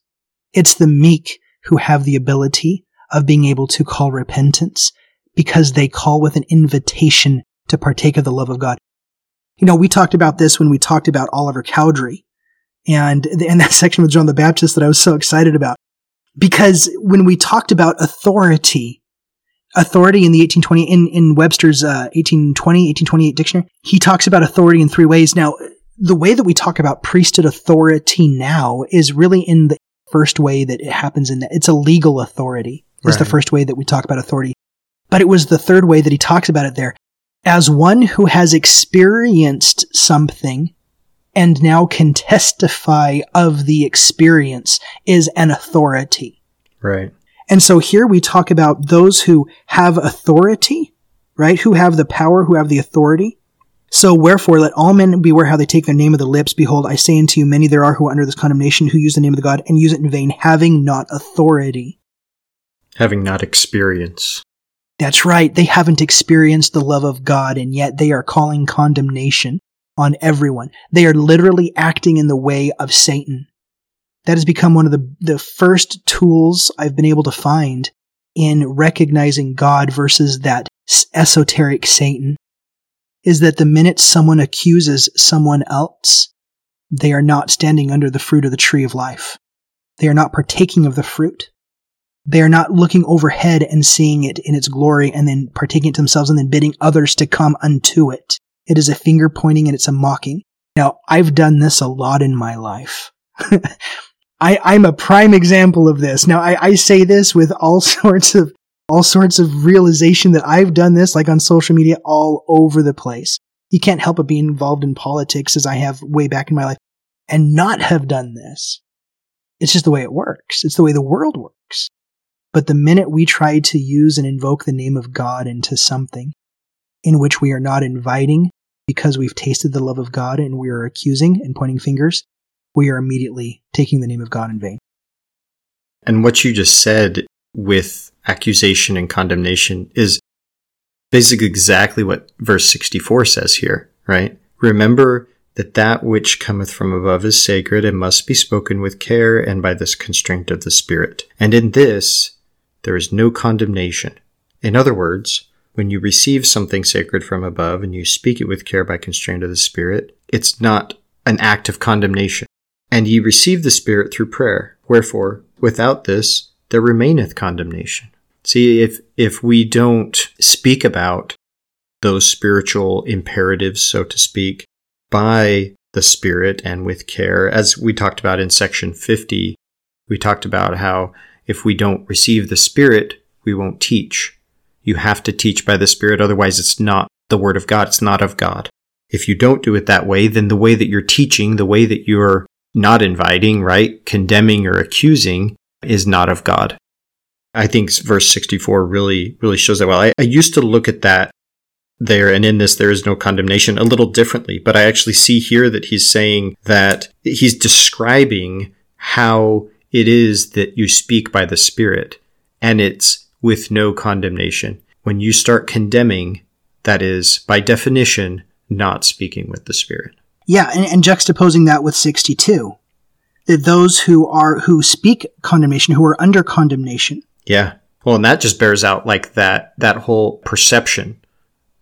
It's the meek who have the ability of being able to call repentance because they call with an invitation to partake of the love of God. You know, we talked about this when we talked about Oliver Cowdery and, and that section with John the Baptist that I was so excited about. Because when we talked about authority, authority in the 1820, in, in Webster's uh, 1820, 1828 dictionary, he talks about authority in three ways. Now, the way that we talk about priesthood authority now is really in the first way that it happens in that it's a legal authority is right. the first way that we talk about authority. But it was the third way that he talks about it there. As one who has experienced something and now can testify of the experience is an authority. Right. And so here we talk about those who have authority, right? Who have the power, who have the authority. So wherefore let all men beware how they take the name of the lips. Behold, I say unto you, many there are who are under this condemnation, who use the name of the God and use it in vain, having not authority. Having not experience. That's right. They haven't experienced the love of God, and yet they are calling condemnation on everyone. They are literally acting in the way of Satan. That has become one of the, the first tools I've been able to find in recognizing God versus that esoteric Satan is that the minute someone accuses someone else, they are not standing under the fruit of the tree of life. They are not partaking of the fruit. They are not looking overhead and seeing it in its glory and then partaking it to themselves and then bidding others to come unto it. It is a finger pointing and it's a mocking. Now, I've done this a lot in my life. I, am a prime example of this. Now, I, I say this with all sorts of all sorts of realization that I've done this, like on social media, all over the place. You can't help but be involved in politics as I have way back in my life and not have done this. It's just the way it works. It's the way the world works. But the minute we try to use and invoke the name of God into something in which we are not inviting because we've tasted the love of God and we are accusing and pointing fingers, we are immediately taking the name of God in vain. And what you just said with accusation and condemnation is basically exactly what verse 64 says here, right? Remember that that which cometh from above is sacred and must be spoken with care and by this constraint of the Spirit. And in this, there is no condemnation. In other words, when you receive something sacred from above and you speak it with care by constraint of the Spirit, it's not an act of condemnation. And ye receive the Spirit through prayer. Wherefore, without this, there remaineth condemnation. See, if, if we don't speak about those spiritual imperatives, so to speak, by the Spirit and with care, as we talked about in section 50, we talked about how if we don't receive the Spirit, we won't teach. You have to teach by the Spirit, otherwise, it's not the Word of God, it's not of God. If you don't do it that way, then the way that you're teaching, the way that you're not inviting, right, condemning or accusing, is not of God. I think verse 64 really, really shows that well. I, I used to look at that there, and in this, there is no condemnation a little differently, but I actually see here that he's saying that he's describing how it is that you speak by the Spirit, and it's with no condemnation. When you start condemning, that is, by definition, not speaking with the Spirit. Yeah, and, and juxtaposing that with 62 that those who are who speak condemnation, who are under condemnation. Yeah. Well, and that just bears out like that that whole perception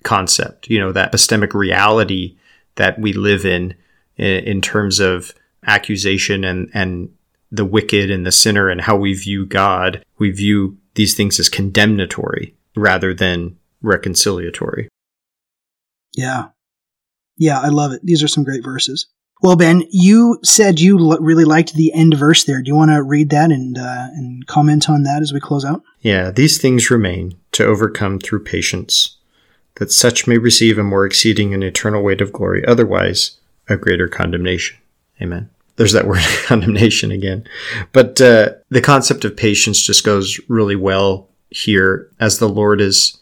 concept, you know, that epistemic reality that we live in in terms of accusation and and the wicked and the sinner and how we view God. We view these things as condemnatory rather than reconciliatory. Yeah. Yeah, I love it. These are some great verses. Well, Ben, you said you l- really liked the end verse there. Do you want to read that and uh, and comment on that as we close out? Yeah, these things remain to overcome through patience, that such may receive a more exceeding and eternal weight of glory. Otherwise, a greater condemnation. Amen. There's that word condemnation again, but uh, the concept of patience just goes really well here, as the Lord is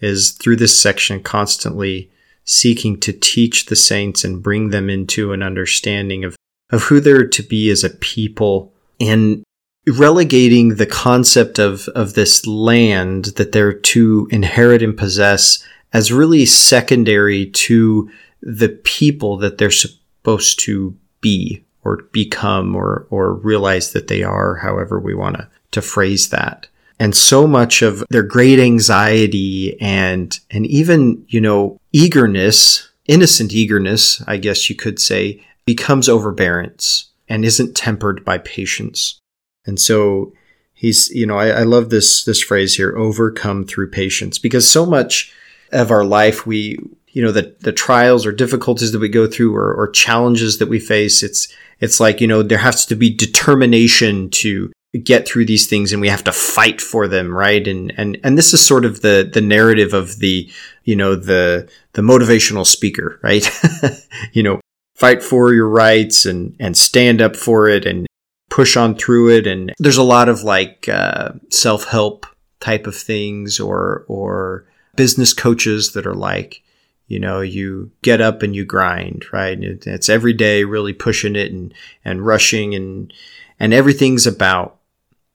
is through this section constantly seeking to teach the saints and bring them into an understanding of, of who they're to be as a people and relegating the concept of, of this land that they're to inherit and possess as really secondary to the people that they're supposed to be or become or or realize that they are, however we want to to phrase that. And so much of their great anxiety and and even, you know, eagerness, innocent eagerness, I guess you could say, becomes overbearance and isn't tempered by patience. And so he's, you know, I, I love this this phrase here, overcome through patience, because so much of our life we you know the the trials or difficulties that we go through or, or challenges that we face it's it's like, you know, there has to be determination to get through these things and we have to fight for them, right? And, and, and this is sort of the, the narrative of the, you know, the, the motivational speaker, right? you know, fight for your rights and, and stand up for it and push on through it. And there's a lot of like, uh, self help type of things or, or business coaches that are like, you know you get up and you grind right? And it's every day really pushing it and and rushing and and everything's about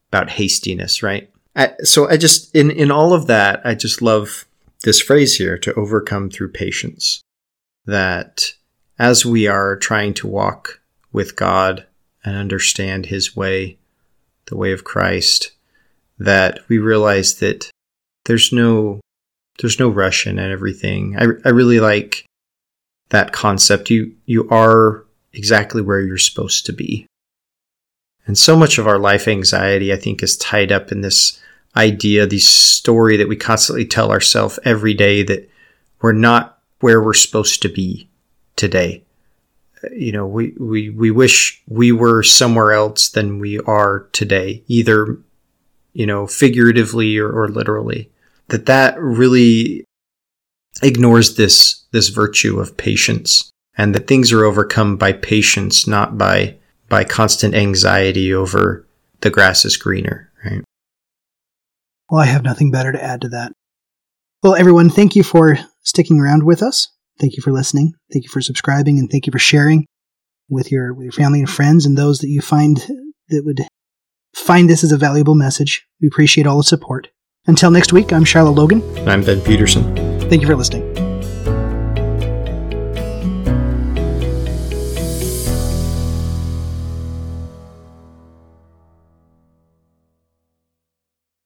about hastiness right? I, so i just in in all of that i just love this phrase here to overcome through patience that as we are trying to walk with god and understand his way the way of christ that we realize that there's no there's no rush in everything. I, I really like that concept. You you are exactly where you're supposed to be. And so much of our life anxiety, I think, is tied up in this idea, this story that we constantly tell ourselves every day that we're not where we're supposed to be today. You know, we, we, we wish we were somewhere else than we are today, either, you know, figuratively or, or literally that that really ignores this this virtue of patience and that things are overcome by patience not by by constant anxiety over the grass is greener right? Well i have nothing better to add to that. Well everyone thank you for sticking around with us. Thank you for listening. Thank you for subscribing and thank you for sharing with your with your family and friends and those that you find that would find this as a valuable message. We appreciate all the support until next week, I'm Charlotte Logan. I'm Ben Peterson. Thank you for listening.